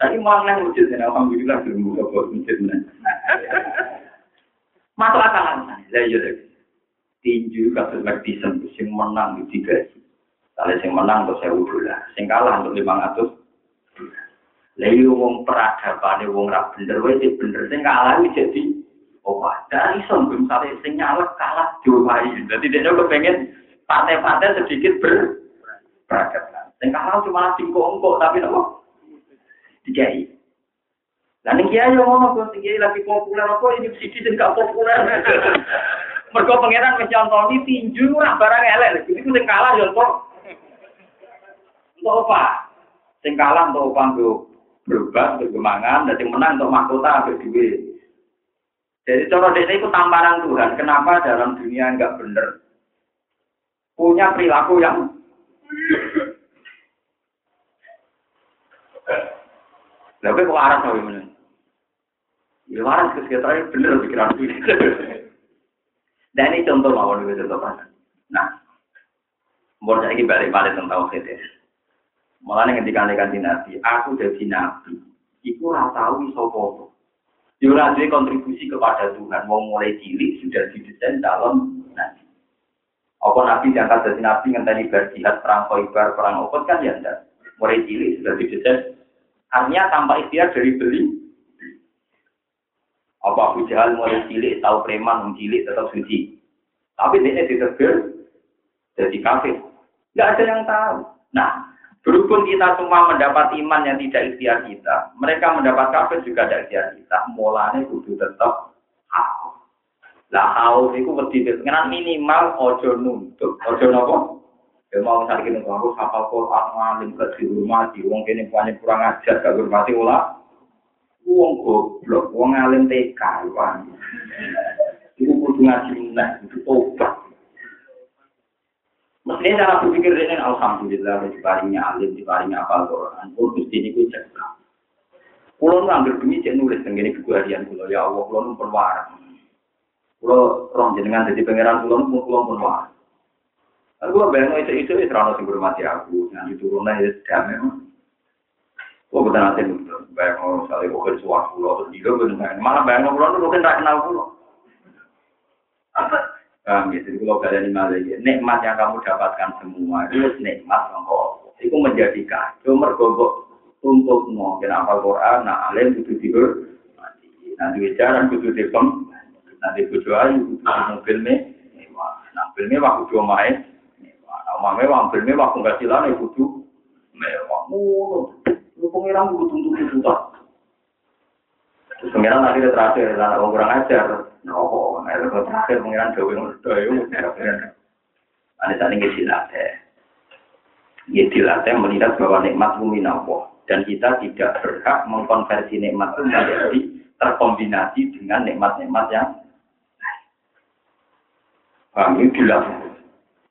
Tadi mau nang masjid ya, alhamdulillah belum buka buat masjid Masuk akal lah. Ya iya Tinju kasus Madison, sing menang di tiga. Kalau sing menang untuk saya lah, sing kalah untuk lima ratus. Lah iya wong peradabane wong ra bener wae bener sing kalah jadi obat. Dari iso misalnya sing nyalek kalah diwai. Jadi dia kepengen partai-partai sedikit ber beragam. Sing kalah cuma singkong tapi nopo dikai. Lah ning kiai yo ngono kok sing lagi populer apa ini siji sing gak populer. Mergo pangeran wis nyontoni tinju ora barang elek. Iki sing kalah yo. Untuk apa? Sing kalah untuk apa berubah, bergemangan, dan yang menang untuk mahkota, berdua. Jadi cara desa itu tamparan Tuhan. Kenapa dalam dunia enggak benar? Punya perilaku yang Lalu kok waras apa mana? Ya waras ke sekitar bener pikiran. Dan ini contoh nih contoh? Nah, mau saya balik balik tentang kita. Malah nih ketika nabi, aku jadi nabi. Iku ratawi sopo Yura ya kontribusi kepada Tuhan. Mau mulai cilik sudah didesain dalam nabi. Apa nabi diangkat jadi nabi ngenteni berjihad perang koibar perang opot kan ya enggak. Mulai cilik sudah didesain. Artinya tanpa ikhtiar dari beli. Apa Abu Jahal mulai cilik tahu preman cilik tetap suci. Tapi dia ditegur jadi kafir. Enggak ada yang tahu. Nah, Berhubung kita semua mendapat iman yang tidak ikhtiar kita, mereka mendapat kafir juga tidak ikhtiar kita. Mulanya kudu tetap haus. Lah haus itu wedi dengan minimal ojo nuntut, ojo nopo. Ya mau cari kini aku hafal Quran ngalim ke di rumah di wong kini banyak kurang ajar gak hormati ulah. Wong goblok, wong ngalim TK, wong. Itu kudu ngaji meneh, kudu tobat. Mestinya cara berpikir ini alhamdulillah diparingnya alim, diparingnya apa Quran. Pun mesti ini gue cek. Kulo ngambil demi cek nulis tentang buku harian kulo ya Allah kulo nu perwara. Kulo rong jenengan jadi pangeran kulo nu kulo pun waras. Lalu bayang itu itu itu rano sing bermati aku, nanti turunnya ya damai. Gue betul nanti bayang misalnya kerja suatu kulo terus juga benar, malah bayang kulo nu bukan tak kenal kulo. Paham ya? Jadi kalau kalian lagi, nikmat yang kamu dapatkan semua itu nikmat kok. Itu menjadi kacau, mergogok untuk mau kenapa Quran, nah alim itu tidur, nanti bicara itu dipem, nanti bujuan itu mobil me, nah mobil me waktu dua main, nah mame mobil me waktu nggak silan itu butuh mewah, mulu, lu pengiran butuh tuntut juta. Terus pengiran nanti terakhir, lah orang kurang ajar, Nopo, nah itu terakhir pengiran udah itu pengiran. Ada saat ini dilatih. Ya dilatih melihat bahwa nikmat bumi nopo dan kita tidak berhak mengkonversi nikmat itu menjadi terkombinasi dengan nikmat-nikmat yang ini dilatih.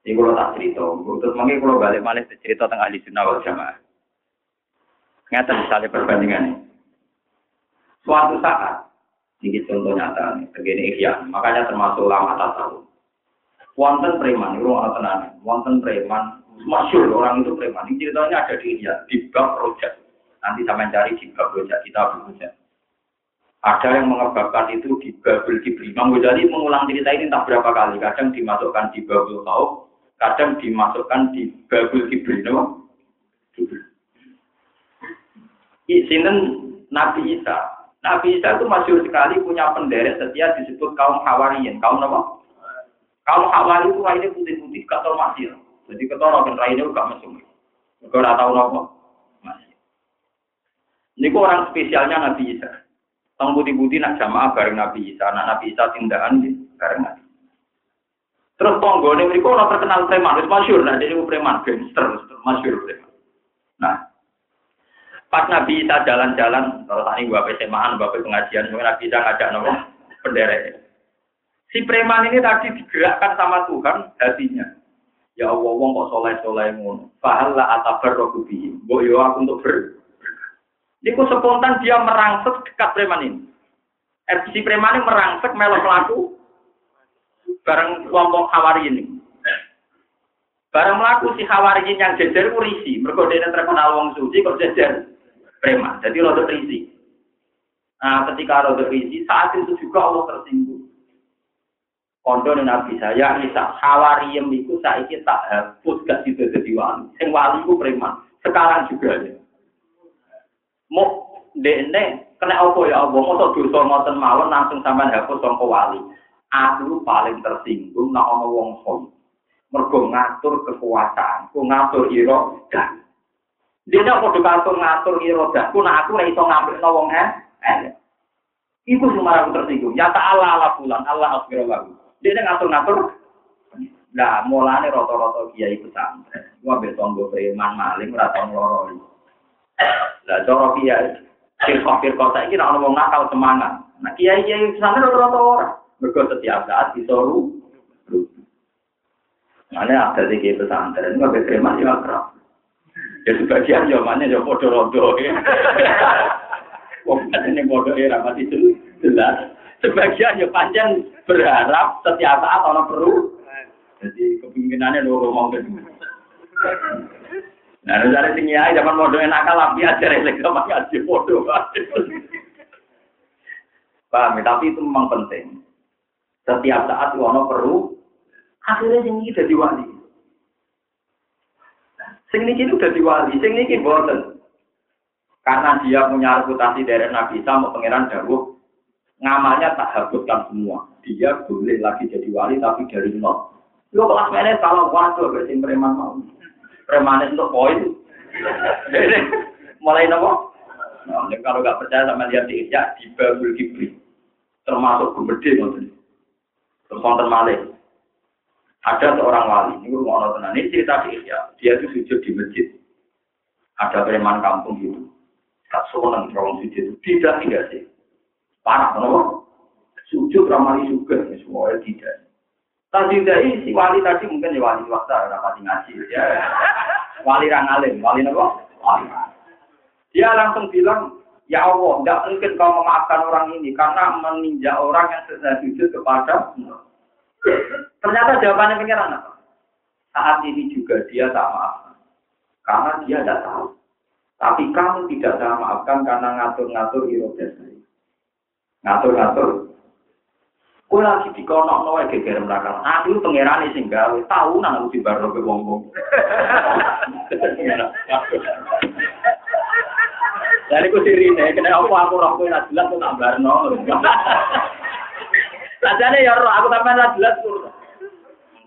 Ini kalau tak cerita, terus mungkin kalau balik balik cerita tentang ahli sunnah wal jamaah. Ngata misalnya perbandingan. Suatu saat ini contoh nyata begini ikhya. Makanya termasuk lama tahu. Wonten preman, itu orang tenang. Wonten preman, masyur orang itu preman. Ini ceritanya ada di India, di bab project. Nanti saya mencari di bab project, kita project. Ada yang mengebabkan itu di Babel Kibri. Imam Ghazali mengulang cerita ini entah berapa kali. Kadang dimasukkan di Babel Khauf, kadang dimasukkan di Babel Kibri. No? Sinten Nabi Isa Nabi Isa itu masyur sekali punya penderet setia disebut kaum Hawariyin. Kaum apa? Kaum Hawari itu lainnya putih-putih, gak tau masih. Jadi ketara kan lainnya gak mesum. Mereka gak tahu apa? Masih. Ini orang spesialnya Nabi Isa. Tang putih-putih nak jamaah bareng Nabi Isa. Nah Nabi Isa tindakan bareng Nabi. Terus tonggo ini mereka orang terkenal preman, masyur. Nah jadi preman, gangster, masyur preman. Pas Nabi Isa jalan-jalan, kalau tadi gua SMA, bapak pengajian, mungkin Nabi Isa ngajak nopo penderek. Si preman ini tadi digerakkan sama Tuhan hatinya. Ya Allah, wong kok soleh soleh ngono. Fahala atabar rohubi. Mbok yo aku untuk ber. Niku spontan dia merangsek dekat preman ini. Er, si preman ini merangsek melok pelaku bareng kelompok hawari ini. Bareng melaku si hawari ini yang jejer urisi. Mereka dia terkenal wong suci kok jejer preman. Jadi roda risi. Nah, ketika roda risi, saat itu juga Allah tersinggung. Kondo Nabi saya, Isa, Hawariyem itu saiki tak hapus gak situ jadi wali. Sing wali itu preman. Sekarang juga ya. Mau dene Kena apa ya Allah? Masa dosa ngoten mawon langsung sampean hapus sangka wali. Aku paling tersinggung nek ana wong mergo ngatur kekuasaan, ku ngatur irodah. Dia padha ngatur ngatur irodah, ku nek aku iso ngambil wong eh. Iku semua aku tersinggung. Ya ta'ala ala bulan, Allah asbirullah. Dia ngatur-ngatur. Nah, mulane rata-rata kiai pesantren. Gua besok gue preman maling, rata ngeloroi. Nah, cara kiai, firqah-firqah saya kira orang nakal semangat. Nah, kiai kiai sana rata-rata orang. Mereka setiap saat disuruh. Mana ada di kiai pesantren, nggak berterima ya kerap. Ya sebagian jawabannya ya bodoh rodo. Wong ini bodoh ya rapat itu jelas. Sebagian ya panjang berharap setiap saat orang perlu. Jadi kepemimpinannya loro mau Nah, dari sini ya, zaman modal nakal api aja refleks sama ngaji bodoh. Paham ya? Tapi itu memang penting. Setiap saat ono perlu, akhirnya ini jadi wali. Sing ini udah diwali, sing ini boten. Karena dia punya reputasi dari Nabi Isa, mau pangeran Dawuh, ngamalnya tak habiskan semua. Dia boleh lagi jadi wali, tapi dari nol. Lo kelas mana kalau waduh, berarti preman mau. Preman untuk poin. Mulai nopo? Nah, kalau nggak percaya sama lihat di Isya, di Babul Kibri. Termasuk Gumede, maksudnya. Terus wonten malih. Ada seorang wali, ini rumah Allah ini cerita di Isya. Dia itu sujud di masjid. Ada preman kampung gitu. Tak seneng terowong sujud. Tidak, tidak sih. Parah, kenapa? Sujud ramai juga, semuanya tidak. Tadi dari si wali tadi mungkin ya wali swasta, rapati ngaji ya. Wali rangalim, wali apa? Wali. Dia langsung bilang, ya Allah, tidak mungkin kau memaafkan orang ini karena meninjak orang yang sedang sujud kepada Ternyata jawabannya pengiran apa? Saat ini juga dia tak maafkan. Karena dia tidak tahu. Tapi kamu tidak saya maafkan karena ngatur-ngatur iroda saya. Ngatur-ngatur Kue lagi di kono no wae geger belakang. Aku pangeran sing gawe tahu nang aku di baro ke wong. Dari ku sirine, kena apa aku roh kowe lah jelas tak barno. Sajane ya roh aku sampean lah jelas kur.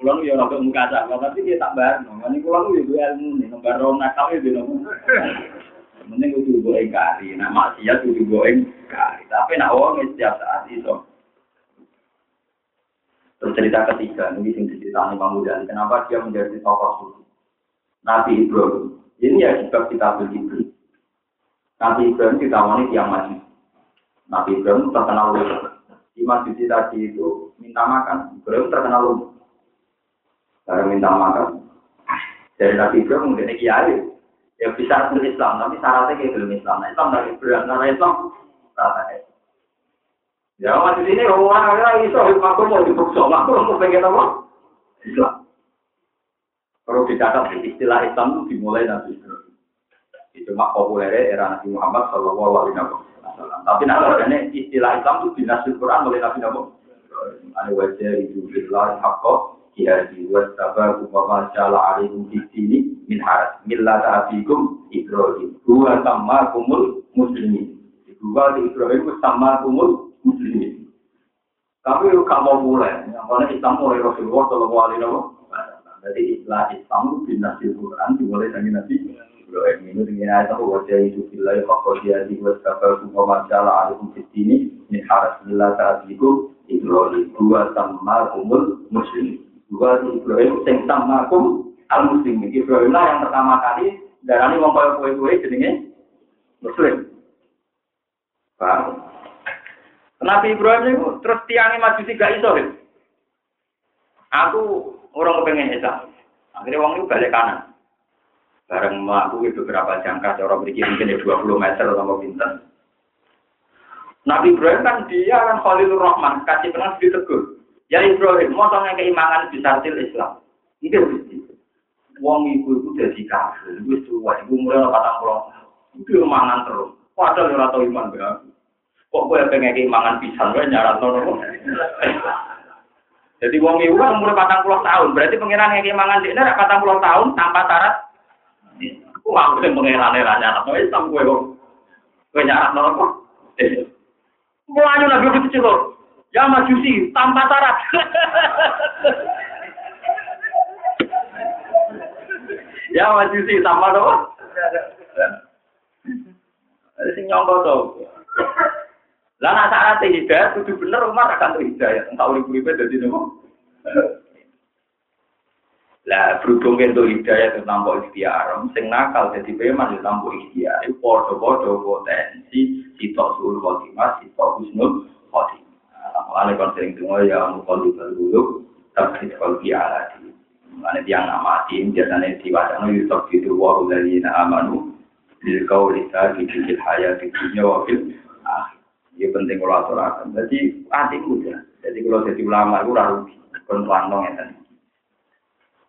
Kulo yo ora muka sak, tapi dia tak barno. Ngene kulo yo duwe ilmu nih, nomor rom nakal yo dino. Mending kudu go engkari, nak maksiat kudu go engkari. Tapi nak wong setiap saat itu Terus cerita ketiga, ini sing diceritakan Imam Ghazali, kenapa dia menjadi tokoh suci. Nabi Ibrahim, ini ya sebab kita beli Nabi Ibrahim kita wanita yang maju. Nabi Ibrahim terkenal lumpuh. Di masjid tadi itu minta makan. Ibrahim terkenal lumpuh. Karena minta makan. Dari Nabi Ibrahim mungkin kiai. Ya bisa Islam, tapi syaratnya kayak belum Islam. Nah, Islam dari Ibrahim, karena Islam, rata Ya di sini orang orang iso aku mau dipuksa, aku mau pengen apa? Islam. Perlu dicatat istilah Islam itu dimulai Nabi Ibrahim. Itu mak populer era Nabi Muhammad Shallallahu Alaihi Wasallam. Tapi nanti istilah Islam itu dinasih Quran oleh Nabi Muhammad. Ada wajah itu bilah hakko jihadi wasaba kumama jala alaikum di sini min haras millata abikum Ibrahim. Dua sama kumul muslimin. Dua di Ibrahim sama kumul muslimin. Tapi mau mulai, karena Islam mulai Rasulullah Shallallahu Alaihi Wasallam. Jadi istilah Islam dinasti Quran dimulai dari Nabi Ibrahim ini dengan ayat aku wajah itu bila fakor dia di wasfafal kumar jala alikum fitini min haras bila saat itu Ibrahim dua sama umur muslim dua Ibrahim sing sama kum al muslim Ibrahim lah yang pertama kali darani wong kaya kue-kue jenenge muslim. Paham? Nabi Ibrahim itu terus tiangnya maju tiga iso. Aku orang kepengen Islam. Akhirnya wong itu balik kanan. Bareng aku itu beberapa jangka, cara berikir mungkin ya 20 meter atau pinter. Nabi Ibrahim kan dia kan Khalilur Rahman, kasih pernah ditegur. Ya Ibrahim, mau bisa til Islam. Ini mesti. Wong ibu itu jadi kafir, itu tua, ibu mulai patang pulau. Itu mangan terus. Padahal orang tahu iman berarti. Kok gue pengen mangan pisang, gue nyarat nono. Jadi wong ibu kan umur patang puluh tahun, berarti pengiran yang mangan di ini patang puluh tahun tanpa syarat. Wah, aku yang pengiran era nyarat nono, Islam gue kok. Gue nyarat nono kok. Mulanya nabi kecil loh. Ya majusi tanpa syarat. ya majusi tanpa apa? Sing nyongko to. Lah nak syarat hidayah kudu bener Umar akan tuh hidayah. Entah urip-uripe dadi nopo. Lah berhubung itu hidayah itu tanpa ikhtiar, sing nakal jadi peman itu tanpa ikhtiar. Itu podo-podo potensi sitok suruh khotimah, sitok husnul khotimah. Mulane kon sering tunggu ya mukol dulu, tapi kalau biara di mana dia nggak mati, biasanya diwacana yusuf itu waru dari amanu. Jadi kau lihat di dunia hayat di dunia wakil akhir. Ya penting kalau aturakan. Jadi hatiku ya. Jadi kalau jadi ulama itu rugi. Kon pelantong ya tadi.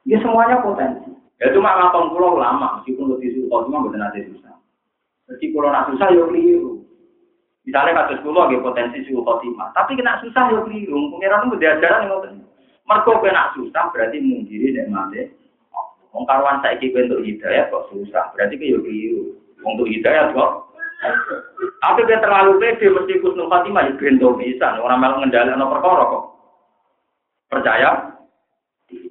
Ya semuanya potensi. Ya cuma ngapong pulau ulama, meskipun lebih susah, cuma betul nanti susah. Jadi kalau nak susah ya keliru. Misalnya kasus pulau ada potensi suhu khotimah, tapi kena susah ya keliru. Pengiran itu diajaran yang ngotot. Mereka kena susah berarti mungkiri dan mati. Wong karuan saiki bentuk hidayah kok susah, berarti ke yo keliru. Untuk hidayah kok tapi dia terlalu pede mesti kusnul khotimah ya bisa. Orang malah ngendalekno perkara kok. Percaya?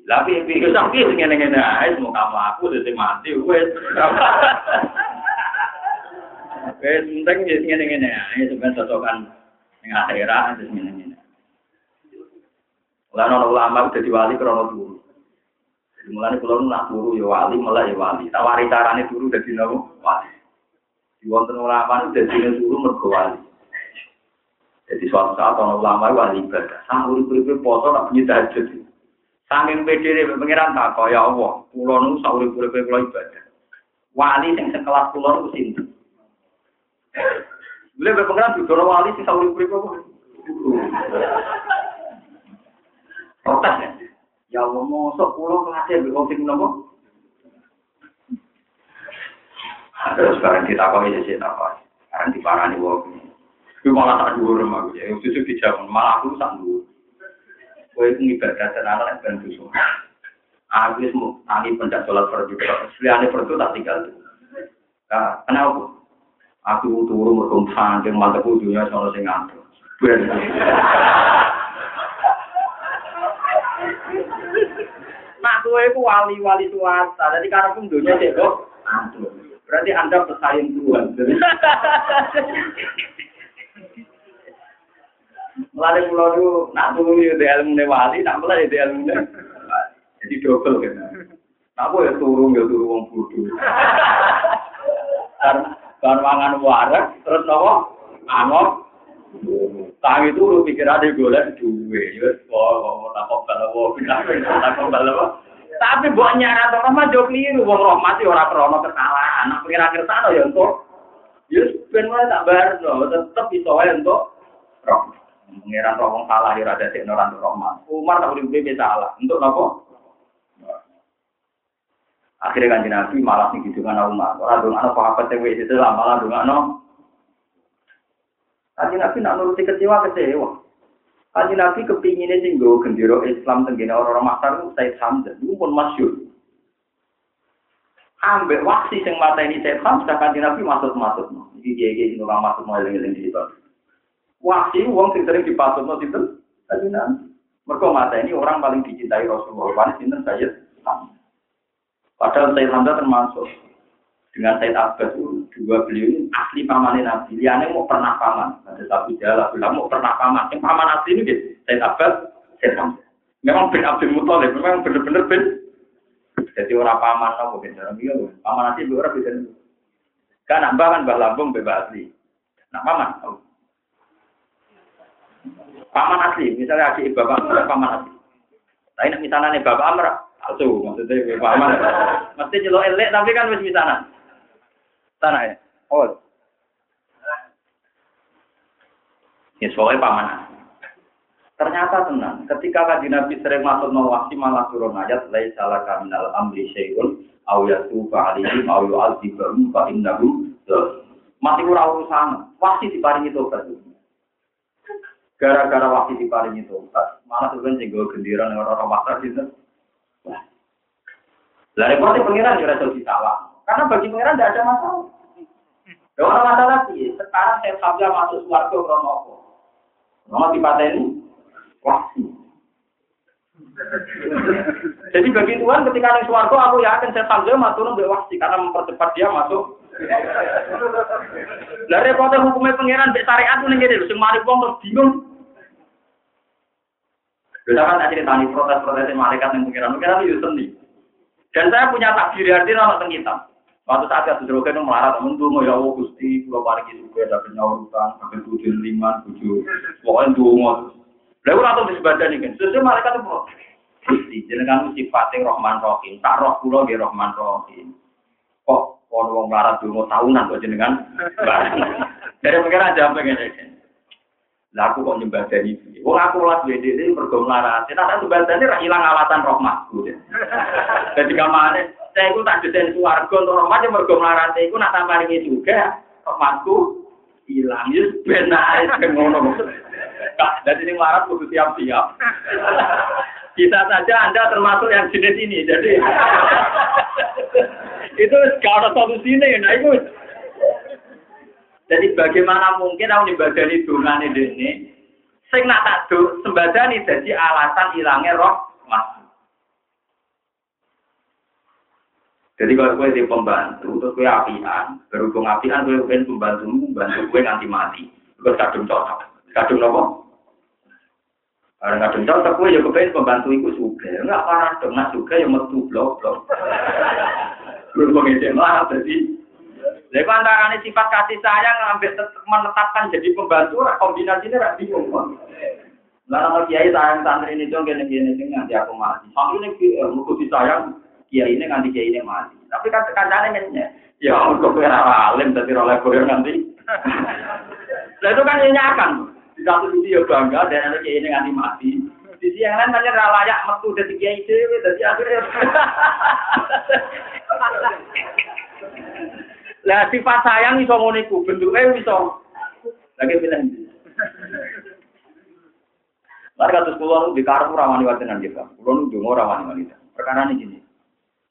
Tapi piye sampe ngene-ngene ae mau aku dadi mati wis. Wes penting ya ngene-ngene ae sampeyan cocokan ning akhirat terus ngene-ngene. Lah ono ulama dadi wali krono turu. Jadi mulane kula nak turu ya wali, malah ya wali. Tawari carane turu dadi nopo? Wali. Di wonten ulama dadi turu mergo wali. Jadi suatu saat orang ulama wali ibadah. Sahur itu poso tak punya tahajud. Saking pede pengiran tak kaya Allah. Kulo nu sahur itu kulo ibadah. Wali yang sekelas kulo nu sinten. Boleh berpengiran di wali sing itu kulo. Protes ya. Ya Allah mosok kulo kelasnya mbek wong sing nopo? Terus sekarang kita kok ya sih apa? Sekarang diparani wong. Tapi malah tak dulu rumah gue. Yang itu dijawab malah aku tak dulu. Itu ibadah dan anak dan dosa. Aku mau tani pendak sholat fardu. Seliane fardu tak tinggal. Nah, kenapa? Aku turun merkum saking mata kudunya soal sing ngantuk. Nah, gue itu wali-wali swasta. Jadi karena pun dunia cekok, berarti anda pesaing Tuhan. Mulai pulau itu nak tunggu di ilmu wali, nak mulai di ilmu Jadi double kan. Nak boleh ya turun ya turun wong bodoh. Kan mangan warak terus nopo amok. Tang itu lu pikir ada golek duwe, ya kok tak kok kalau pindah tak kok kalau tapi buat nyarat orang mah jauh keliru, wong rahmat ya ora krono kesalahan. Nak pengira kersane ya untuk ya ben wae tak bar tetep iso untuk rahmat. Pengiran roh salah ya rada sik orang rahmat. Umar tak boleh bebe salah. Untuk nopo? Akhirnya kan Nabi malah nih gitu kan Umar. Orang dong anak apa cewek itu lah malah dong anak. Kaji Nabi nak nuruti kecewa kecewa. Kaji Nabi kepinginnya sih gue gendero Islam tenggine orang-orang makar itu saya Hamzah. Itu pun masyur. Ambek waksi sing mata ini saya Hamzah kaji Nabi masuk-masuk. Jadi dia dia orang masuk mau eling-eling di situ. Wahsi wong sing sering dipasutno sinten? Mergo mata ini orang paling dicintai Rasulullah. Paling sinten saya Padahal Sayyid Hamzah termasuk dengan Sayyid Abbas dua beliau ini asli paman Nabi. Liane mau pernah paman. Ada satu jalan bilang mau pernah paman. Yang paman asli ini gitu. Sayyid Abbas, Sayyid Hamzah. Memang bin Abdul Muthalib, memang benar-benar bin. Jadi orang paman apa beda. Iya, paman asli orang beda. Kan nambah kan Mbah Lambung bebas asli. Nah paman. Paman asli, misalnya adik bapak Amr, paman asli. Tapi misalnya nih bapak Amr, asu, maksudnya paman. Mesti jelo elek, tapi kan masih misalnya. Tanah ya? Oh. Ya soalnya paman asli. Ternyata tenang, ketika kaji Nabi sering masuk nawasi malah turun ayat, lai salah kaminal amri syai'un, au yatu fa'alihim, au yu'adzibahum fa'innahu, masih kurang urusan, pasti diparingi tobat. Gara-gara waktu di paling itu, malah sebenarnya gue gendiran dengan orang makar gitu. Lah repotnya pengiran juga sudah ditawar. Karena bagi pengiran tidak ada masalah. Ya orang masalah sih, sekarang saya sambil masuk suarga krono apa? Nama dipateni wahsi. Jadi bagi Tuhan ketika ada suarga aku yakin saya sambil masuk nunggu wahsi karena mempercepat dia masuk. Lah repotnya hukumnya pangeran mbek syariat itu sing mari wong terus bingung. Kita kan tadi protes-protes malaikat yang pangeran, pangeran itu sendiri. Dan saya punya takdir arti nama tentang kita. Waktu saat itu sudah kan melarat, tuh ya Allah gusti, pulau parigi juga ada penyaurutan, sampai tujuh lima, tujuh, pokoknya dua mau. Lalu atau di sebadan ini kan, sesuai mereka tuh bro. Gusti, jenengan sifatnya Rohman Rohim, tak roh pulau di Rohman Rohim. Kok kalau wong melarat mau tahunan kok jenengan? Dari pengira jawab begini. Lah aku kok nyembah dari ini. Wong aku lah beda ini mergo melarat. Tidak ada ini hilang alasan rahmatku. Jadi kamane saya itu tak desain suarga untuk rahmat yang mergo melarat iku nak tambah ini juga rahmatku hilang ya benar ae ngono. Dan ini melarat kudu siap-siap. Bisa saja Anda termasuk yang jenis ini. Jadi itu gak ada solusinya. Nah itu jadi bagaimana mungkin aku nyembadani dongane ini, sing nak tak do sembadani jadi alasan hilangnya roh mas. Jadi kalau gue di pembantu, terus gue apian, berhubung apian gue pengen pembantu, membantu gue nanti mati. Gue kadung cocok, kadung nopo. Karena kadung cocok gue ya pengen pembantu itu juga, enggak parah dong, nah juga yang metu blok blok. Belum pengen jadi Lha antara sifat kasih sayang ngambil menetapkan jadi pembantu kombinasi ini rak bingung. Lah nama kiai sayang santri ini dong gini gini sing nganti aku mati. Santri ini eh, mutu disayang kiai ini nganti kiai ini mati. Tapi kan kancane ngene. Ya kok ora alim dadi ora lebar nanti. Lah itu kan nyenyakan. Di satu sisi ya bangga dan anak kiai ini nganti mati. Di sisi yang lain hanya layak metu dari kiai dewe dadi akhirnya. Lah sifat sayang iso ngono iku, bentuke iso. Lagi pilih. Kados kula nu di karep ora wani watenan kita. Kula nu donga ora wani wanita. Perkara ini gini.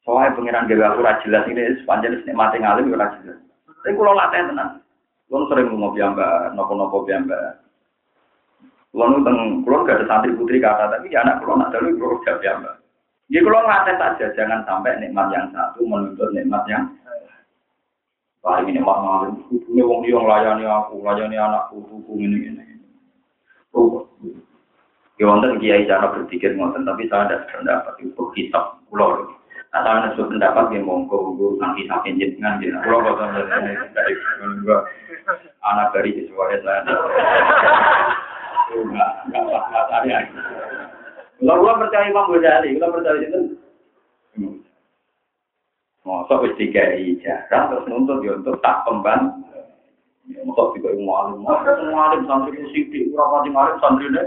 Soalnya pengiran dewa aku jelas ini sepanjang ini mati ngalim ora jelas. Tapi kula latih tenan. Kula sering ngomong piyambak, nopo-nopo piyambak. Kula nu teng kula gak ada santri putri kata tapi ya anak kula nak dalu kula gak piyambak. Jadi kalau ngateh saja, jangan sampai nikmat yang satu menuntut nikmat yang Paling ini mah ngalim, ini wong dia ngelayani aku, ngelayani anakku, ini ini. Oh, ya wonten kiai cara berpikir ngoten, tapi saya ada pendapat itu kitab pulau. Nah, saya ada pendapat yang monggo monggo nanti saking jenengan. Pulau kota dari dari anak dari sesuai saya. Enggak, enggak pas saya. Kalau percaya Imam Ghazali, kalau percaya itu Masa wis dikai jarang terus nuntut ya untuk tak kembang. Ya masa juga yang malim, masa malim santri musik ora pati malim santri ne.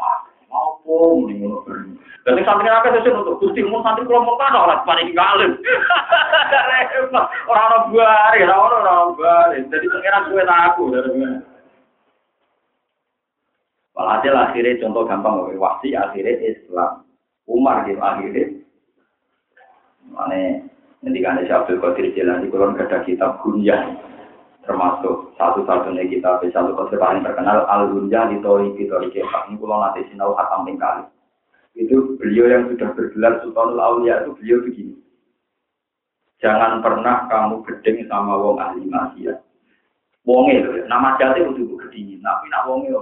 Ah, apa mending ngono Jadi santri apa sih untuk gusti mun santri kalau mau kan ora paling ngalim. Ora ono buar, ora ono ora buar. Jadi pengiran gue aku dari Walhasil akhirnya contoh gampang, wasi akhirnya Islam. Umar gitu akhirnya. Mana Nanti kan ada Abdul Qadir Jilani, kalau ada kitab Gunyah, termasuk satu-satunya kitab satu konsep paling terkenal Al Gunyah di Tori di Tori Kepak. Ini kalau nanti sinau hatam kali. Itu beliau yang sudah bergelar Sultanul Aulia itu beliau begini. Jangan pernah kamu gedeng sama wong ahli maksiat. Wonge lho, nama jati kudu gedingin, tapi nak wonge.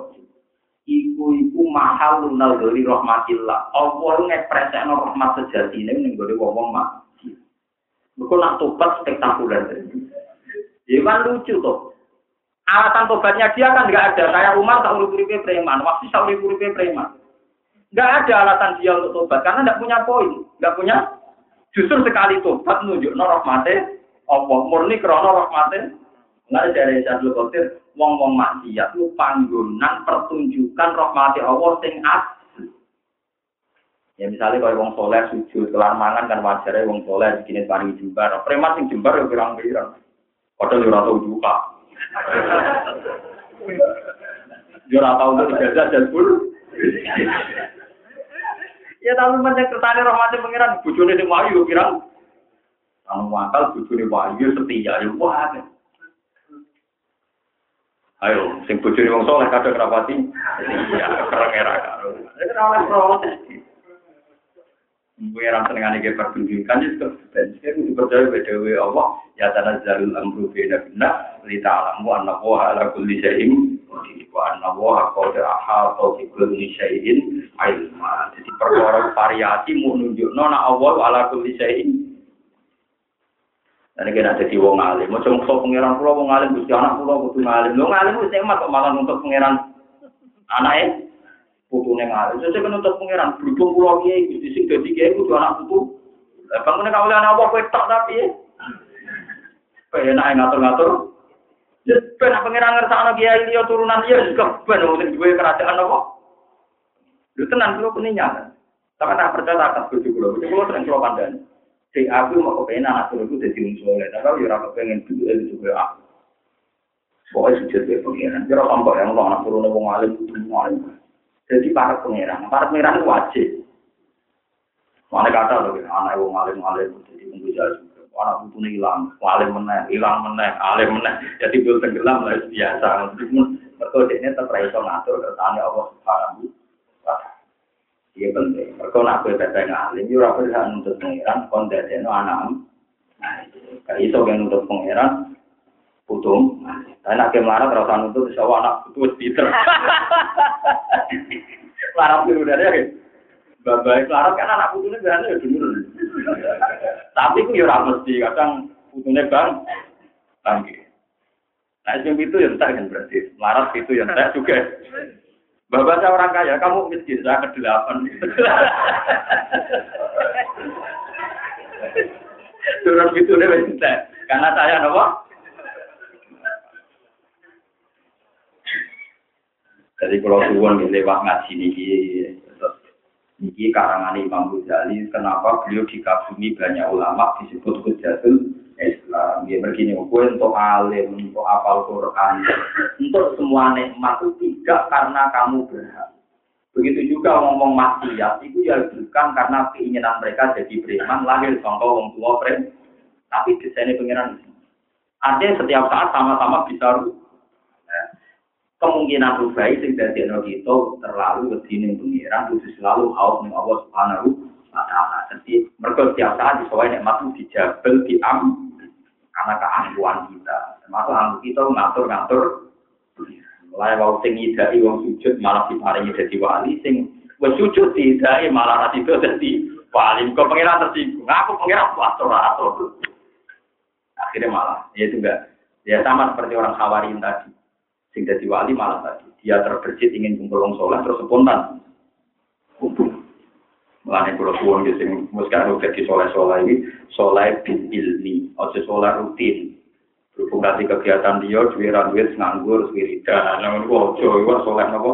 Iku iku mahal lunal dari rahmatillah. Allah ngepresekno rahmat sejati ini ning wong-wong mak. Mereka nak tobat spektakuler. Ya kan lucu tuh. Alasan tobatnya dia kan nggak ada. Kayak Umar tak urip uripe preman, waktu tak urip uripe preman. Nggak ada alasan dia untuk tobat karena nggak punya poin, nggak punya. Justru sekali tobat nunjuk no rahmate, Allah murni krono rahmate. Nggak dari Syaikhul Qadir, wong-wong maksiat lu panggonan pertunjukan rahmati Allah sing Ya misalnya kalau wong soleh sujud kelar mangan kan wajar ya wong soleh bikin paling jembar. Preman sing jembar ya pirang-pirang. Padahal yo ora tau buka. Yo ora tau untuk ijazah dan pur. Ya tapi banyak kertane rahmati pangeran bojone sing wayu yo pirang. Anu wakal bojone wayu setia yo wah. Ayo, sing bojone wong soleh kadang rapati. Iya, kereng era karo. Nek ora protes. Pengiran senengane ge pertunjukan itu ben sing dipercaya bedewe Allah ya tanazzalul amru fi nafsina li ta'lamu anna wa ala kulli syai'in wa anna wa qad ahata bi kulli syai'in ilma. Jadi perkara variasi mau nunjukno nek Allah ala kulli syai'in Dan kena jadi wong alim. Macam musuh pangeran pulau wong alim, anak pulau kudu ngalim. Lo ngalim itu nikmat kok malah untuk pangeran anaknya putu neng alim. Saya kan pangeran berhubung pulau kiai gusti sing jadi kiai kudu anak putu. Bangunnya kau lihat apa kue tak tapi ya. Pengen ngatur-ngatur. Ya, ben pangeran ngerasa anak kiai dia turunan dia juga ben untuk dua kerajaan apa. Lu tenang pulau kuningnya. Tapi tak percaya akan bujuk pulau. Pulau sering pulau kandang. Si aku mau kepengen anak turunku jadi wong soleh, tapi ya ora kepengen dulu itu juga aku. Pokoknya sujud ke pengiran. Kira tampak yang lo anak turun wong alim, wong alim. Jadi para pengiran, para pengiran itu wajib. Mana kata loh, anak wong alim alim jadi pembuja juga. Anak butuh hilang, alim meneh, hilang meneh, alim meneh. Jadi belum tenggelam lah biasa. Mereka ini terpaksa ngatur kertasnya Allah Subhanahu Iya penting. Mereka nak gue kata ngalim, yo ora bisa nuntut pangeran, kon dadekno anak. Nah, kayak iso kan nuntut pangeran, putung. Nak ke melarat rasa nuntut, insya Allah anak putus Peter. Melarat dulu dari ya. Bapak melarat kan anak putusnya biasanya ya dulu. Tapi itu ya mesti, kadang putusnya bang, bangki. Nah, yang itu yang tak kan berarti. Melarat itu yang tak juga. Bapak saya orang kaya, kamu miskin, saya ke delapan. Turun itu deh, karena saya nopo. Jadi kalau tuan lewat ngaji niki, niki karangan Imam Ghazali, kenapa beliau dikagumi banyak ulama disebut Hujatul Islam. Dia begini, gue untuk alim, untuk apal Quran, untuk semua nikmat itu tidak karena kamu berhak. Begitu juga ngomong maksiat, itu ya bukan karena keinginan mereka jadi preman, lahir contoh orang tua preman. Tapi desainnya pengiran. Artinya setiap saat sama-sama bisa nah, kemungkinan rubai sing dadi kita terlalu wedine pengiran kudu selalu haus ning Allah Subhanahu wa taala. Jadi mereka setiap saat disowain nikmat dijabel diam karena keangkuhan kita. Termasuk angku kita ngatur-ngatur. Mulai wau sing ngidai wong sujud malah diparingi jadi wali sing wis sujud didai malah itu jadi wali. Kok pengiran tersinggung. Aku pengiran atur atur. Akhirnya malah ya itu enggak. Ya sama seperti orang khawarin tadi. Sing jadi wali malah tadi. Dia terberjit ingin kumpul wong soleh terus spontan. Kumpul. Mulane kula suwun nggih sing muskar dadi soleh-soleh iki soleh bil ilmi, aja soleh rutin. Berhubung kasih kegiatan dia, duwe ra duwe nganggur wiridan. Nang niku aja iku soleh napa?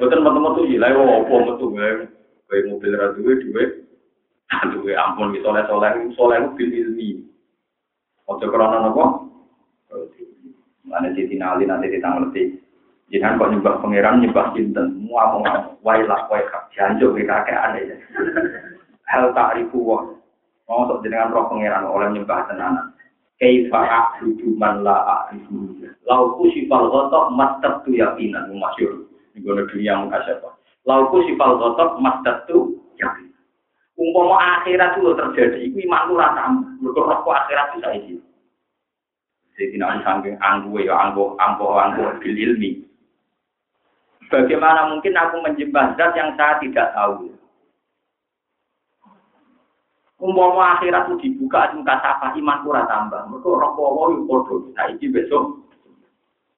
Boten metu-metu iki lha opo metu wae. Kowe mobil ra duwe duwe. Duwe ampun iki soleh-soleh soleh bil ilmi. Aja krana napa? Mana Siti Nali nanti kita ngerti Jangan kok nyembah pangeran nyembah cinten, mua mua, wailah waikak, janjo ke kakean aja. Hal ta'rifu wa, ngosok jenengan roh pangeran oleh nyembah tenanan. Kaifa a'budu man la a'rifu. Lauku sifal gotok mastat tu yakinan, masyur. Ini gue dunia muka siapa. Lauku sifal gotok mastat tu yakinan. Umpama akhirat itu terjadi, itu iman lu rasa Berkorok akhirat bisa ini. Jadi nanti samping anggu ya anggu anggu anggu bil ilmi. Bagaimana mungkin aku menyembah zat yang saya tidak tahu? Umpama akhirat itu dibuka muka sapa iman kurang tambah. Mereka orang bawa itu bodoh. Nah ini besok.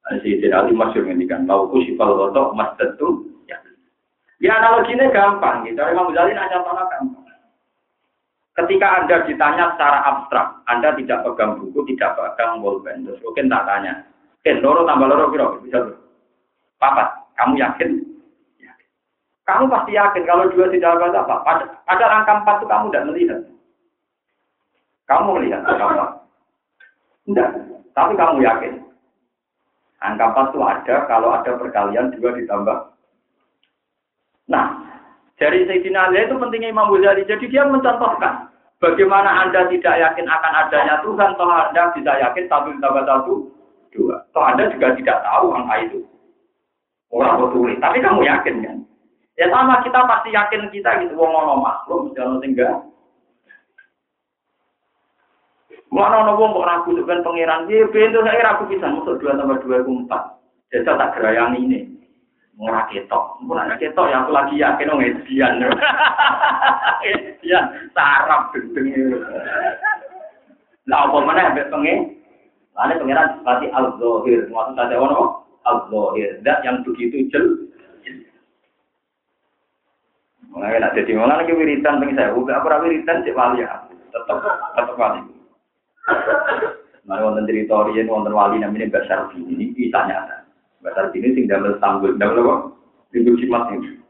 Sayyidina Ali masyur ngendikan. Lauku sifal rotok mas tentu. Ya. ya analoginya gampang. Gitu. Imam Ghazali nanya tanah gampang. Ketika Anda ditanya secara abstrak, Anda tidak pegang buku, tidak pegang bolpen. Terus mungkin tak tanya. Ken, loro tambah loro kira bisa Papat. Kamu yakin? yakin? Kamu pasti yakin kalau dua tidak ada apa. Pada, pada angka empat itu kamu tidak melihat. Kamu melihat angka empat? Tidak. Tapi kamu yakin. Angka empat itu ada kalau ada perkalian dua ditambah. Dari Sayyidina Ali itu pentingnya Imam Ghazali. Jadi dia mencontohkan bagaimana Anda tidak yakin akan adanya Tuhan, toh Anda bisa yakin satu ditambah satu dua. Toh Anda juga tidak tahu angka itu. Orang betul, tapi kamu yakin kan? Ya sama kita pasti yakin kita gitu, wong ono mesti ono tinggal. Mana ono wong kok ragu dengan pangeran, dia pintu saya ragu bisa, masuk dua tambah dua itu empat. Jadi tak gerayang ini, murah ketok, murah ketok yang aku lagi yakin orang edian, edian, sarap gendeng Lah apa mana ambek pengen? Lalu pangeran seperti al-zohir, maksud saya ono al-zohir, dat yang begitu jel. Mulai nak jadi malah lagi wiritan pengen saya, udah aku wiritan cek wali ya, tetap tetap wali. Mari wonten cerita riyen wonten wali namanya Basar ini kisahnya ada. Basar ini sing damel tanggul, damel apa? Minggu Jumat ini.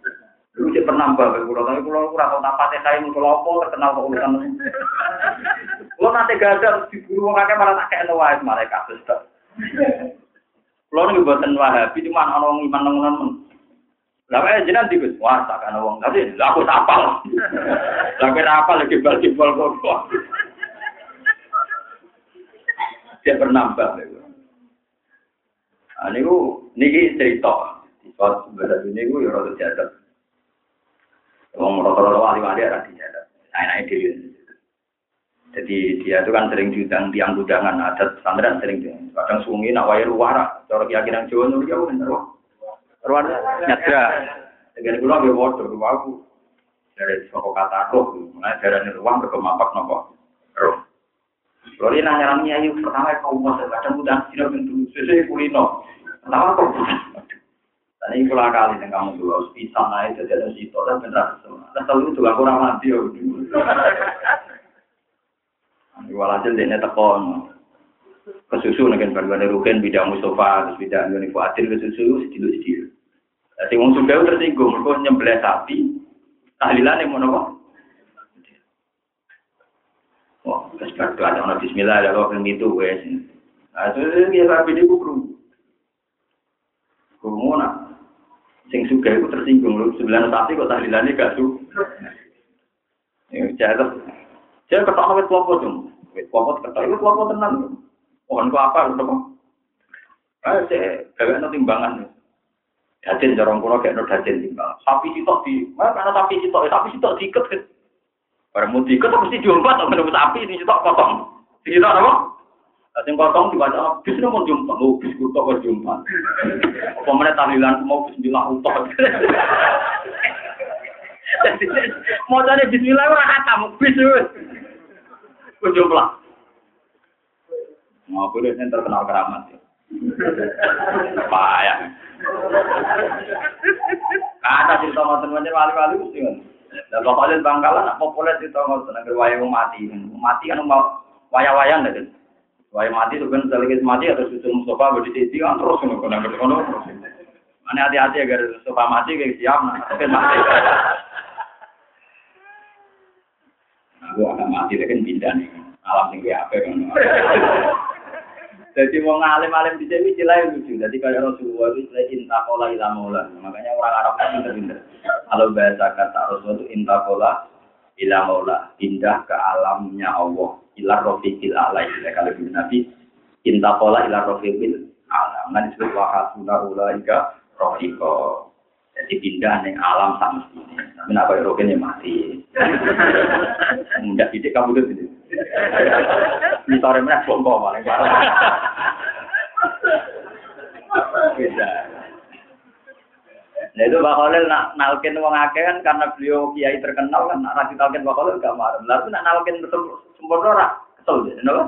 Mbak, kalau tapi kalau kurang tahu napasnya saya kalau apa terkenal kok urusan Kalau nanti gagal di orang kakek malah tak kayak kasus tak. Kalau nih wahabi cuma orang iman nongonan men. Lama tikus, wah tak kan uang tapi aku tapal. Tapi apa lagi bal jebol kok. Dia pernah mbak. Nah, ini niki cerita. Soal sebenarnya ini gue ya rada jadat. Wong rata-rata wali-wali ada di jadat. Saya naik diri. Jadi dia itu kan sering diundang tiang undangan adat pesantren sering dia. Kadang sungi nak wayar luar, cara keyakinan Jawa nuri ya bener wah. Luar nyadra. Dengan kula nggih waduh aku dari soko kata roh, mulai ruang berkemapak nopo roh. Dia nanya nanya ayu pertama kau mau kadang udah tidak bentuk sesuai kulino. Pertama kau dan ini pula kali yang kamu dulu bisa naik jadi ada situ dan benar semua. Dan selalu juga kurang mati ya. Walhasil dia tekon kesusu dengan berbagai rugen bidang musofa terus bidang unifu adil kesusu sedilu sedilu. Jadi wong sudah tersinggung, mereka nyembelih sapi, tahlilan yang mau Wah, kesempatan tuh ada orang Bismillah, ada orang itu, wes. Nah, itu dia sapi di Kumuna, sing suka itu tersinggung, lu sebelah sapi kok tahlilannya gak su. Ini jatuh. Saya ketawa wet kelompok dong. Wet kelompok ketawa wet kelompok tenang. Mohon kok apa gitu kok. Ayo saya gawe no timbangan. Dajin jarang kuno kayak no dajin timbang. Sapi sitok di, mana sapi sitok, sapi sitok diikat. Barang mau diikat mesti diumpat atau menunggu sapi ini sitok potong. Sitok apa? Sing potong dibaca bis mau jumpa, mau bis kutok mau jumpa. Apa mana tahlilan mau bismillah utok. Mau jadi bismillah ora katam bis wis. Kujumlah. Mau boleh yang terkenal keramat. Payah. Kata cerita ngoten ngoten wali-wali mesti ngoten. Dan pokoknya bangkalan populer cerita ngoten agar wayang mati. Mati kan mau wayang-wayang kan. Wayang mati itu kan selagi mati atau susu Mustafa berdiri kan terus ngono kono kono terus. Mana hati-hati agar Mustafa mati kayak siap nah, kan mati. Aku akan mati kan pindah nih. Alam tinggi apa kan. Jadi mau ngalim-alim di sini cilai lucu. Jadi kayak Rasulullah itu istilah intakola ilamola. Makanya orang Arab kan pinter-pinter. Kalau bahasa kata Rasulullah itu intakola ilamola. Pindah ke alamnya Allah. Ilar rofiqil ala. Kalau di Nabi intakola ilar rofiqil alam. Nah disebut wahasuna ulaika rofiqo. Jadi pindah nih alam sama ini. Tapi apa yang rokin ya mati. Enggak sidik kamu tuh sini. Misalnya mana bongko paling parah. Beda. Nah itu Mbak Khalil nak nalkin wong akeh kan karena beliau kiai terkenal kan nak rasi nalkin Mbak Khalil gak marah. Lalu nak nalkin sempurna ora kesel deh, kenapa?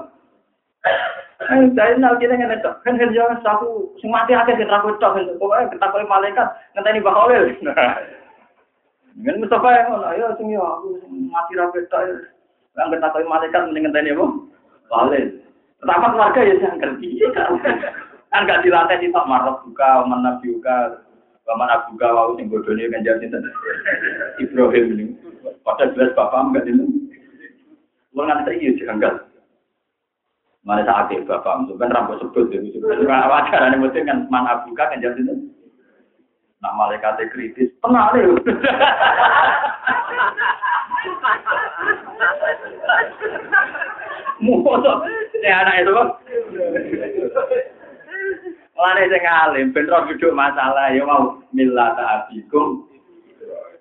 Eh, dari nalkin dengan itu kan kan jangan satu sing mati akeh sing ra kocok pokoknya ketakoki malaikat ngenteni Mbak Khalil. Dengan Mustafa yang ngono, ayo sing yo aku mati ra kocok. Yang ketakoki malaikat mending ngenteni apa? Khalil. Pertama keluarga ya jangan kerja kan. Kan gak dilatih di tak marah buka, mana buka, mana buka, wau sing bodohnya kan jadi Ibrahim ini. Pada jelas bapak enggak ini. Lu nggak teri ya jangan Mana saat itu bapak itu kan rambut sebut ya. Wajar ini mesti kan mana buka kan jadi Nah malaikat kritis, tenang nih. Musuh, ya anak itu Mulane sing alim ben ro duduk masalah ya mau millata abikum.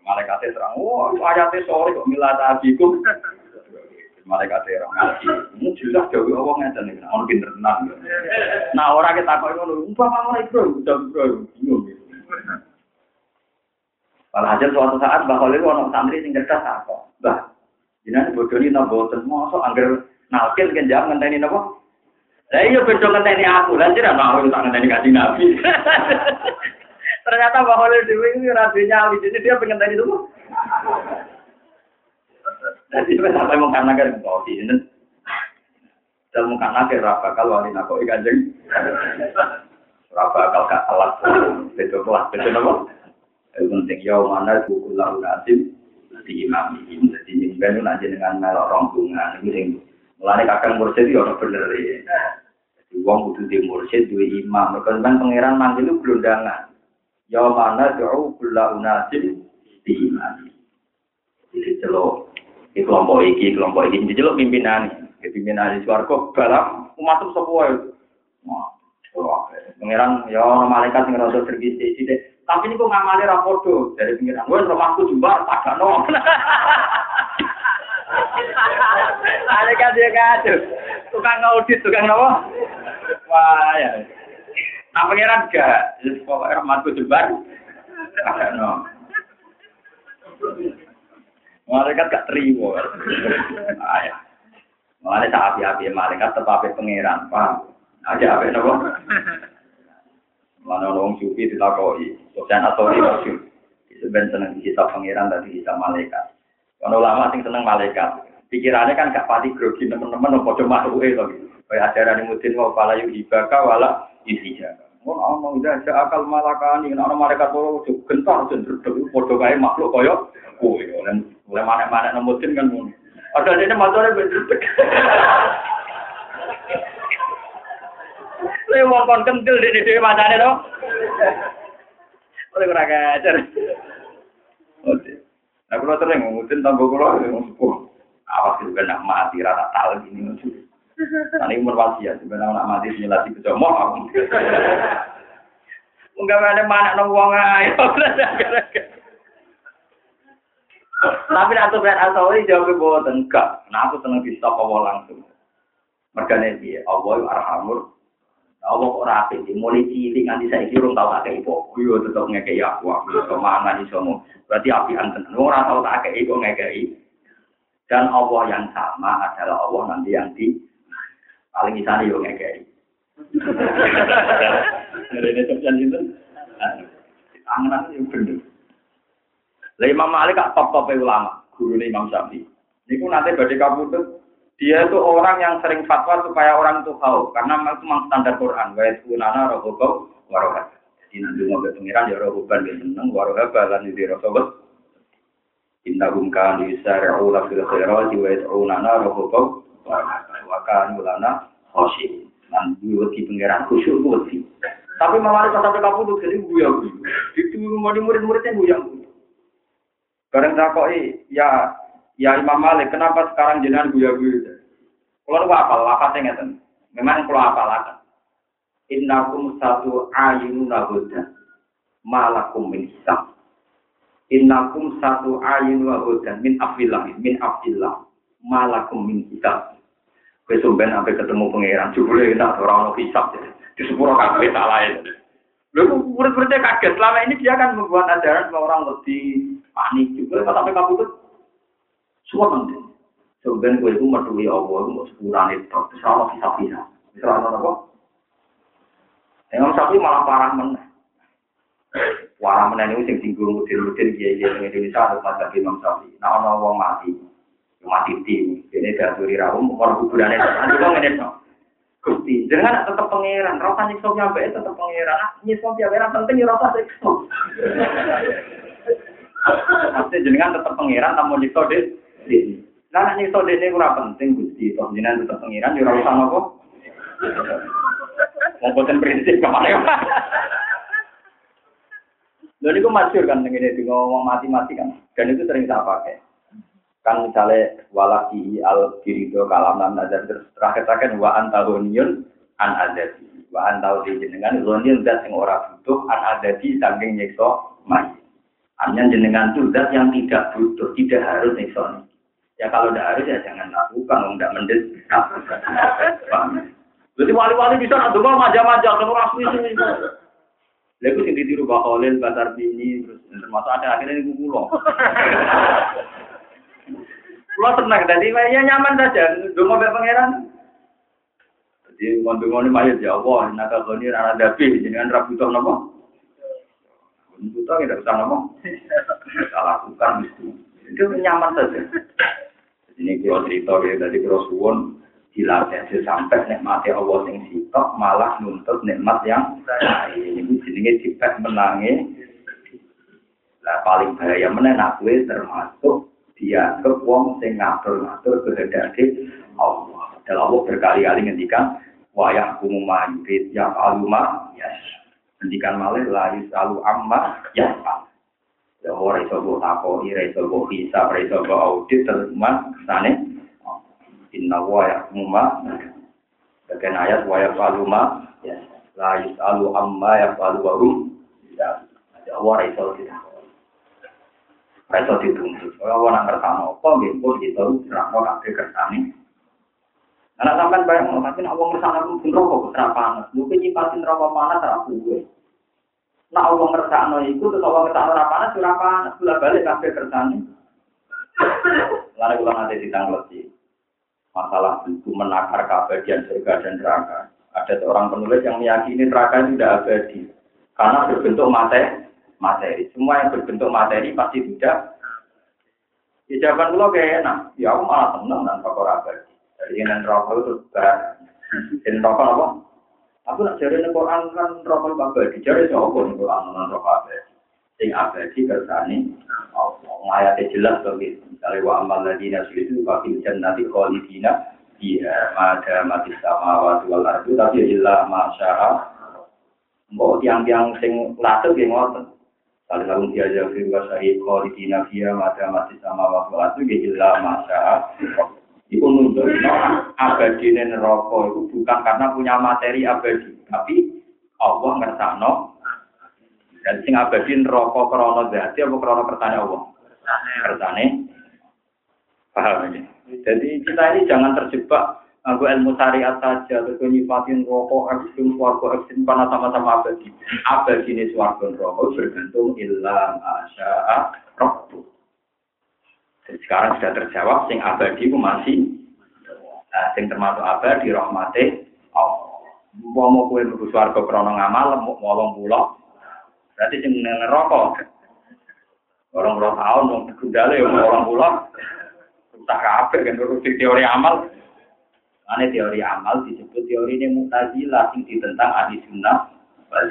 Malaikat terang, wah ayate sore kok millata abikum. Malaikat terang ngaji. Ini jelas dewe Allah ngeten iki, ono pinter tenan. Nah ora kita kok ngono, umpama ngono iku udah bro, bingung. Walhasil suatu saat Mbah Khalil ono santri sing cerdas apa? Mbah, jenengan bodoni napa boten mosok angger nalkin kenjang ngenteni napa? Lah iya bedo ngenteni aku, lah jera mau tak ngenteni kasih Nabi. Ternyata Mbak Khalil Dewi ini rabinya Ali, jadi dia pengen tadi itu. Jadi dia sampai mau karena kan kau ini. Dan mau karena kan raba kalau wali ikan jeng. Raba kalau gak kelas, betul kelas, betul apa? Yang penting ya mana buku lalu nasim di imam ini. Jadi ini kan nanti dengan melok rombongan ini Mulane kakang mursyid yo ora bener ya. Jadi wong kudu di mursyid duwe imam. Mergo kan pangeran manggil itu gelondangan. Ya mana doa kula unasim di imam. Jadi celok di kelompok iki, kelompok iki jadi pimpinan. Pimpinan di swarga balap umat itu. Wah, Pangeran ya orang malaikat sing rada tergisi sithik. Tapi ini kok ngamali ra padha dari pengiran. Wes rumahku jumbar padano. Malaikat dia kado. Tukang audit, tukang apa? Wah, ya. Nah, pengiran gak. Pokoknya rahmatku jumbar. Padano. Malaikat gak terima. Ah, ya. Mulane sak api-api malaikat tetap pengiran, paham? Ada apa nopo? Mana orang sufi Sofyan atau Rasul. Sebenarnya seneng kita pangeran tadi kita malaikat. Kalau lama sing seneng malaikat, pikirannya kan gak pati grogi teman-teman nopo cuma ruhe to. Kayak ajaran mudin wa fala yuhibaka wala yusijaka. Mun ana udah ada akal malakani, ana malaikat loro gentar jendrek padha kae makhluk kaya kowe. Oleh mana-mana nemudin kan ngono. Ini motornya berduduk. Lha wong kon kentil dene dhewe macane to. Oleh ora. Oke. Nah, kalau sering kulo yang sepuh. Awas itu kan mati rata tal gini lucu. Tadi umur wasiat sebenarnya nak mati simulasi kecomo aku. Enggak ada mana nong wong ayo. Tapi nak tuh berat asal jawab bahwa enggak. Nah aku seneng di stop awal langsung. Mereka dia Allah arhamur. Allah kok rapi sih, mulai cilik nganti saya kira tahu kakek ibu, yo tetap ngekei aku, aku ke mana nih somo, berarti api anten, orang tahu kakek ibu ngekei, dan Allah yang sama adalah Allah nanti yang di paling sana yo ngekei. Dari ini sekian itu, angan yang bener. Lah Imam Malik kak top top ulama, guru Imam Syafi'i. Niku nanti badai kabudut dia itu orang yang sering fatwa supaya orang itu tahu karena itu memang standar Quran wa yakunana rohobau warohat jadi nanti mau ke pengiran ya rohoban dia seneng warohat balan di rohobau inna humkan yusari'u la fil khairati wa yad'unana rohobau wa kan ulana khoshi dan di pengiran khusyuk wedi tapi malah sampai kamu tuh jadi buya itu murid-muridnya buya Bareng takoi ya Ya Imam Malik, kenapa sekarang jenengan guya-guya? Kalau lu apa lafaznya ngeten. Memang kalau apa lafaz. Innakum satu ayun nahuda. Malakum min hisab. Innakum satu ayun nahuda. Min afillah. Min afillah. Malakum min hisab. Kesumben sampai ketemu pangeran. Jubule kita orang hisab. Di sepuluh kafe tak lain. Lalu murid-muridnya kaget. Selama ini dia kan membuat ajaran bahwa orang lebih panik juga. Sampai kamu tuh semua penting. Sebenarnya gue itu mertui Allah, mau sepuluhan itu, terus Allah bisa-bisa. Bisa Allah apa? Yang sapi malah parah meneh. Parah meneh ini sing tinggung mudin-mudin dia dia di Indonesia harus macam Imam Sapi. Nah orang wong mati, mati tim. Ini dari duri rawum, orang kuburannya nanti kok ngene no. Gusti, jangan tetap pangeran. Rasa nyiksa nyampe tetap pangeran. Nyiksa nyampe penting ya rasa nyiksa. Maksudnya jenengan tetap pangeran, namun nyiksa deh. Nah, ini so dene ora penting Gusti, toh jenengan tetep pengiran yo ora usah napa. Mau boten prinsip ke mana Lha niku masyhur kan di ngomong mati-mati kan. Dan itu sering saya pakai. Kan misalnya walaki al kirido kalam nam nazar terus terakhir terakhir wa antahuniyun an azabi. Wa antau di jenengan zonil zat yang ora butuh an ada di samping nyekso mayit. Hanya jenengan itu zat yang tidak butuh, tidak harus nyekso. Ya kalau tidak harus ya jangan lakukan, tidak mendet. Jadi wali-wali bisa nak dulu manja-manja, kalau orang suwi-suwi. Lalu sing ditiru Khalil, Batar Bini, terus termasuk ada akhirnya ini kulo. Kulo tenang, tadi ya nyaman saja, dulu mau pangeran. Jadi ngomong-ngomong mayat ya Allah, nakal koni anak dapi, jenengan rabutoh nopo. Rabutoh tidak usah nopo. Salah lakukan itu. Itu nyaman saja. Ini kalau cerita ya tadi kalau suwon dilatih sampai nikmati Allah yang sitok malah nuntut nikmat yang lain. Ini jenenge dipet menangi. Lah paling bahaya mana nak termasuk dianggap wong sing ngatur-ngatur kehendak Allah. Dan Allah berkali-kali ngendikan wayah kumuma yurid ya aluma ya ngendikan malih la yusalu amma ya ya ora iso mbok takoni ora iso mbok bisa ora iso mbok audit teman kesane. Inna wa ya kumuma Bagian ayat wa ya faluma ya la yusalu amma ya falu warum ya. Ora iso ora iso dituntut ora ana ngertano apa pun kita ora kabeh kersane Anak sampean bayang, tapi nak uang ngersakno pun rokok serap panas. Lu nyipatin rokok panas serap gue. Nak uang ngersakno itu terus uang ngersakno serap panas serap panas. Balik kafe kersane. Lalu kalau nanti ditanggleti masalah itu menakar keabadian surga dan neraka. Ada seorang penulis yang meyakini neraka itu tidak abadi karena berbentuk materi. Materi semua yang berbentuk materi pasti tidak. Ya jawaban gue kayak enak. Ya aku malah seneng dan fakor abadi. Jadi yang rokok itu bar. Jadi rokok apa? Aku nak cari nih Quran kan rokok abadi. Cari siapa nih Quran non rokok abadi? Sing abadi kersane. Ayatnya jelas begitu. Misalnya wa amal ladina sulitu kafil jannati khalidina Iya, ada mati sama waktu wal ardu, tapi ilah masyarakat. Mbok tiang-tiang sing latih yang ngotot. Kalau lalu dia jadi wasahid khalidina fiha ada mati sama waktu wal ardu, ilah masyarakat. Iku nunjukno abadi neraka itu bukan karena punya materi abadi, tapi Allah ngersakno dan sing abadi neraka krana zati apa krana kertane Allah? Kertane. Paham ini? Jadi kita ini jangan terjebak Aku ilmu syariat saja, terus nyifatin rokok, ekstrim, suarga, ekstrim, karena sama-sama abadi. Abadi ini suarga rokok bergantung ilah asya'a rokok. Sekarang sudah terjawab, sing abadi itu masih, nah, sing termasuk abadi, rahmati, Allah. Mau mau kue nunggu suarga krono ngamal, mau ngolong pulau, berarti sing ngerokok. Orang orang tahun, mau gundale, mau orang pulau, rusak kabeh kan, teori amal. Ane teori amal disebut teori ini mutazilah, sing ditentang ahli sunnah, wal.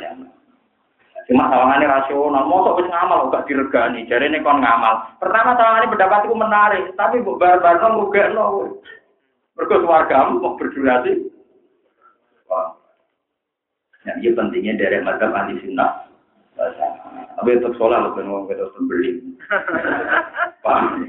Cuma sawangannya rasional, mau wis ngamal gak diregani, jadi ini kon ngamal. Pertama sawangannya pendapat itu menarik, tapi bu bar-bar kan juga no. Mereka suarga mau berdurasi. Wah. Ya, iya pentingnya dari madzhab ahli sunnah. Tapi untuk sholat lebih ngomong kita beli. Paham?